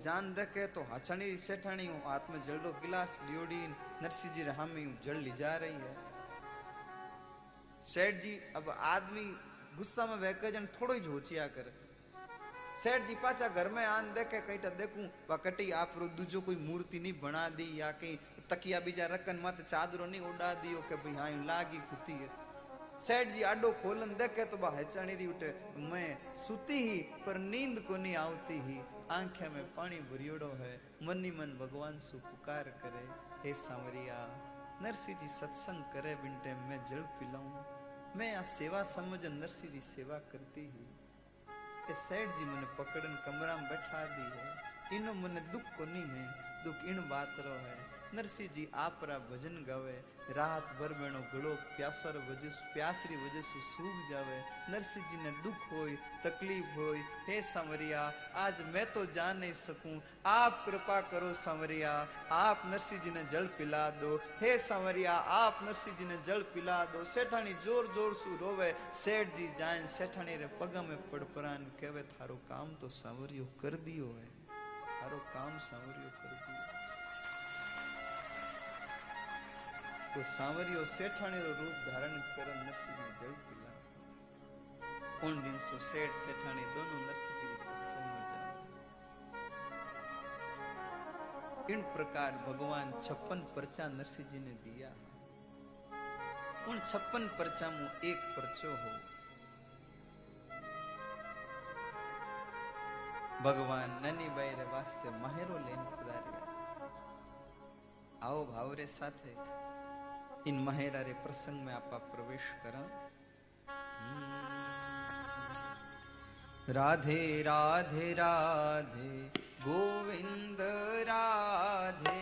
जान देखे तो हाचानी सेठानी हूँ, हाथ में जलडो गिलास लियोड़ी नरसिंह जी रहा में जल ली जा रही है। सेठ जी अब आदमी गुस्सा में बहकर जन थोड़ो ही झोचिया करे। सेठ जी पाचा घर में आन देखे कहीं तो देखूँ कटी आप दूजो कोई मूर्ति नहीं बना दी या कहीं तकिया बीजा रखन मत चादरो नहीं उड़ा के भाई हाँ लागी कुती है सेठ जी आडो खोलन देखे तो बा हेचाणी रही उठे मैं सुती ही पर नींद को नहीं आवती ही आँखें में पानी भरियोड़ो है मन ही मन भगवान सु पुकार करे हे सांवरिया नरसिंह जी सत्संग करे बिनटे मैं जल पिलाऊं કે શેઠજી મને પકડીને કમરામાં બેઠા દી હે એનો મને દુઃખ નહીં હે? દુઃખ ઈણ બાતરો હે નરસિંહજી આપરા ભજન ગાવે. રાત ભર બેણો ગળો પ્યાસર વજસ પ્યાસરી વજે સુ સૂગ જાવે. નરસિંહજીને દુઃખ હોય, તકલીફ હોય, હે સાંવરિયા, આજ મેં તો જા નહીં શકું. આપ કૃપા કરો સાંવરિયા, આપ નરસિંહજીને જળ પીલા દો. હે સાંવરિયા, આપ નરસિંહજીને જળ પીલા દો. શેઠાણી જોર જોર શું રોવે. શેઠજી જાય શેઠાણી રે પગમે પડપરાન કહેવે થારું કામ તો સાંવર્યું કરી દિયો હે. તારો કામ સાંવરિયો કર તો સાંવરિયો શેઠાણીનો રૂપ ધારણ કરે નરસિંહને જળ પિલા उन दिन सो सेठ सेठानी दोनों नरसिंह जी के सत्संग में जाए इन प्रकार भगवान छप्पन परचा नरसिंह जी ने दिया उन छप्पन परचा में एक परचो हो भगवान ननी बाई रे वास्ते माहेरो लेन पधारिया आओ भावरे इन महेरा रे प्रसंग में आपा प्रवेश करा। राधे राधे राधे गोविंद राधे।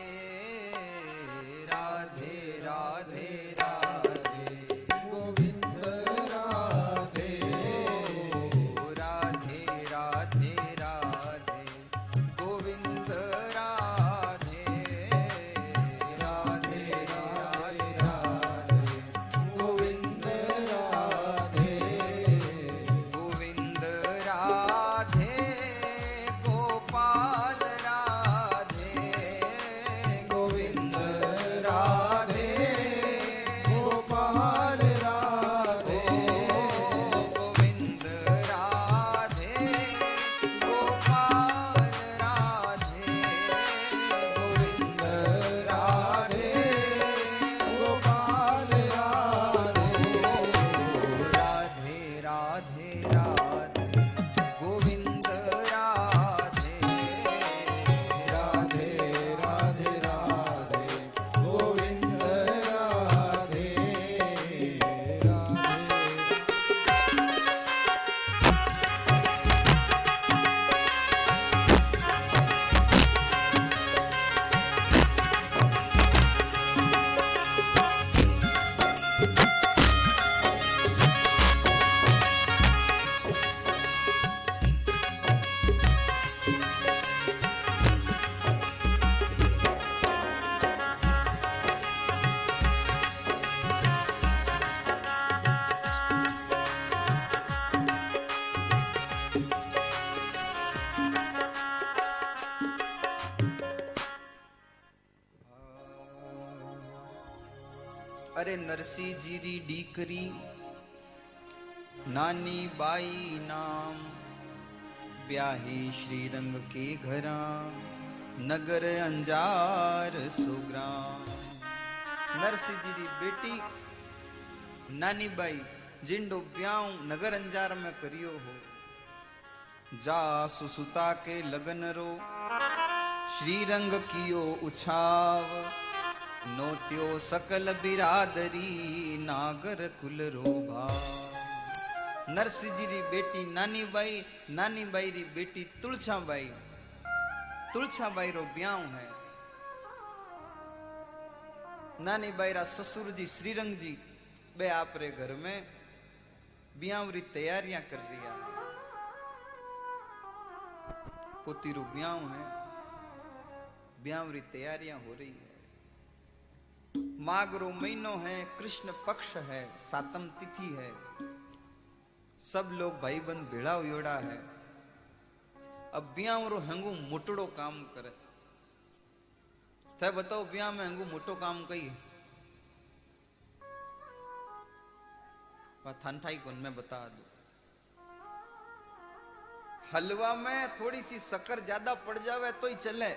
અરે નરસિંહજી રી દીકરી નાની બાઈ નામ ब्याही श्रीरंग के घरा नगर अंजार सुग्राम नरसिंह जी री बेटी नानी बाई जिंडो ब्याह नगर अंजार में करियो हो जा सुसुता के लगन रो श्रीरंग कियो उछाव नोत्यो सकल बिरादरी नागर कुल रोभा। नरसिंह जी री बेटी नानी बाई नानी बाई री बेटी तुलछा बाई। तुलछा बाई रो ब्याह है। नानी बाई रा ससुर जी श्रीरंग जी बे आप रे घर में ब्याह री तैयारियाँ कर रिया पोती रो ब्याह है। ब्याह री तैयारियाँ हो रही है। माघ रो महीनो है, कृष्ण पक्ष है, सातम तिथि है। सब लोग भाई बंद भेड़ा हुयोड़ा है। अब ब्याह रो हंगू मोटड़ो काम करे। थे बताओ ब्याह में हंगू मोटो काम कही थानठाई कौन मैं बता दू। हलवा में थोड़ी सी शक्कर ज़्यादा पड़ जावे तो ही चले।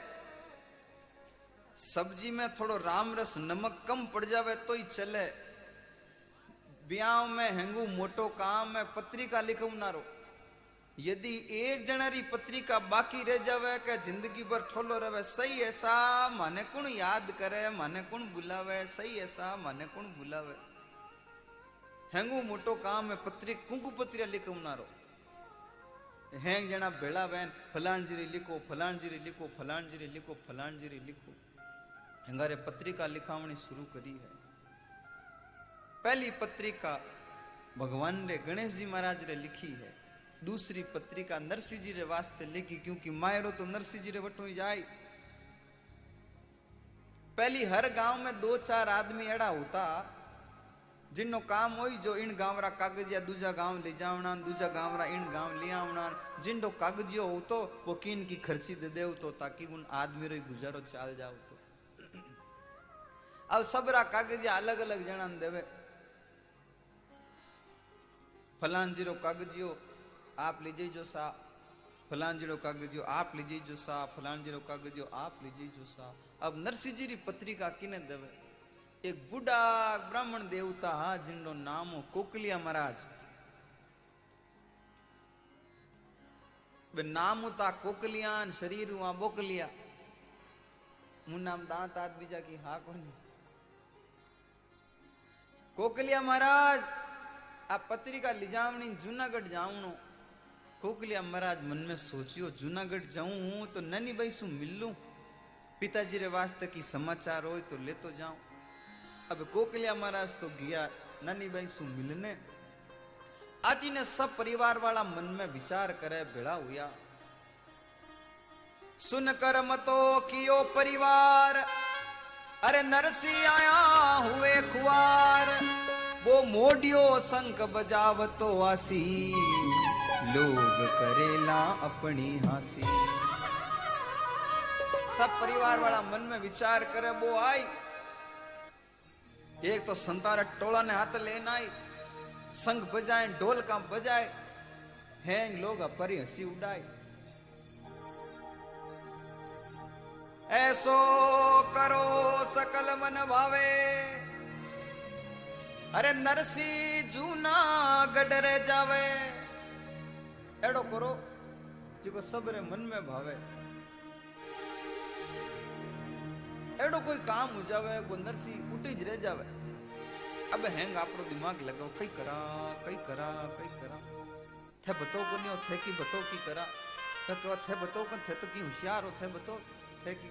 सब्ज़ी में थोड़ो राम रस नमक कम पड़ जावे तो ही चले। ब्याह में हेंगू मोटो काम में पत्रिका लिखू नारो यदि एक जना री पत्रिका बाकी रह जावे के ज़िंदगी भर ठोलो रहे सही ऐसा माने कुण याद करे, माने कुण बुलावे, सही ऐसा माने कुण बुलावे। हेंगू मोटो काम में पत्रिक, कुंकू पत्रिया लिखू नारो हेंग जना बेड़ा बहन फलान जीरी लिखो फलान जीरी लिखो फलान जीरी लिखो फलान जीरी लिखो। हंगारे पत्रिका लिखावनी शुरू करी है। पहली पत्रिका भगवान रे गणेश जी महाराज रे लिखी है। दूसरी पत्रिका नरसिंह जी रे वास्ते लिखी क्योंकि मायरो तो नरसिंह जी रे वटो जाए। पहली हर गाँव में दो चार आदमी एड़ा होता जिनो काम हो जो इन गाँव रा कागजिया दूजा गाँव ले जावना दूजा गाँव रा इन गाँव ले आवना जिंडो कागजियो हो तो वो किन की खर्ची दे देव तो ताकि उन आदमी रो गुजारो चाल जाओ। अब सबरा कागजिया अलग अलग जणा देवे। फलान ज़ीरो कागजियो आप लीजिए जो सा। फलान ज़ीरो कागजियो आप लीजिए जो सा। फलान ज़ीरो कागजियो आप लीजिए जो सा। अब नरसिंह जी री पत्रिका किने देवे? एक बूढ़ा ब्राह्मण देवता हा जिनो नाम हो कोकलिया महाराज। नाम होता कोकलियान, शरीर हुआ बोकलिया। मुन नाम दांत आद बीजा की हा कोनी? कोकलिया महाराज आ पत्रिका लिजावनी जूनागढ़ जावनो कोकलिया महाराज, मन में सोचियो, जूनागढ़ जाऊँ हूँ तो ननी भाई सु मिल। पिताजी रे वास्ते की समाचार हो तो ले तो जाऊँ। अब कोकलिया महाराज तो गया ननी भाई सु मिलने। आटी ने सब परिवार वाला मन में विचार करे, बेड़ा हुआ सुन कर मतो कियो परिवार अरे नरसी आया हुए खुआर वो मोडियो शंख बजावतो आसी। लोग करेला अपनी हँसी। सब परिवार वाला मन में विचार करे, वो आई। एक तो संतारा टोला ने हाथ लेना आई संग बजाए, ढोल का बजाए। हैं लोग अपरी हँसी उड़ाए। ऐसो करो सकल मन भावे। अरे नरसी जूना गडरे जावे। एड़ो करो, जेको सबरे मन में भावे। एड़ो कोई काम हो जावे, को नरसी उठी ज रह जावे। अब हैंग आपरो दिमाग लगाओ, कई करा कई करा कई करा। थे बतो को नहीं थे की बतो की करा। कहो थे बतो कन थे तो की होशियार हो, थे बतो, थे की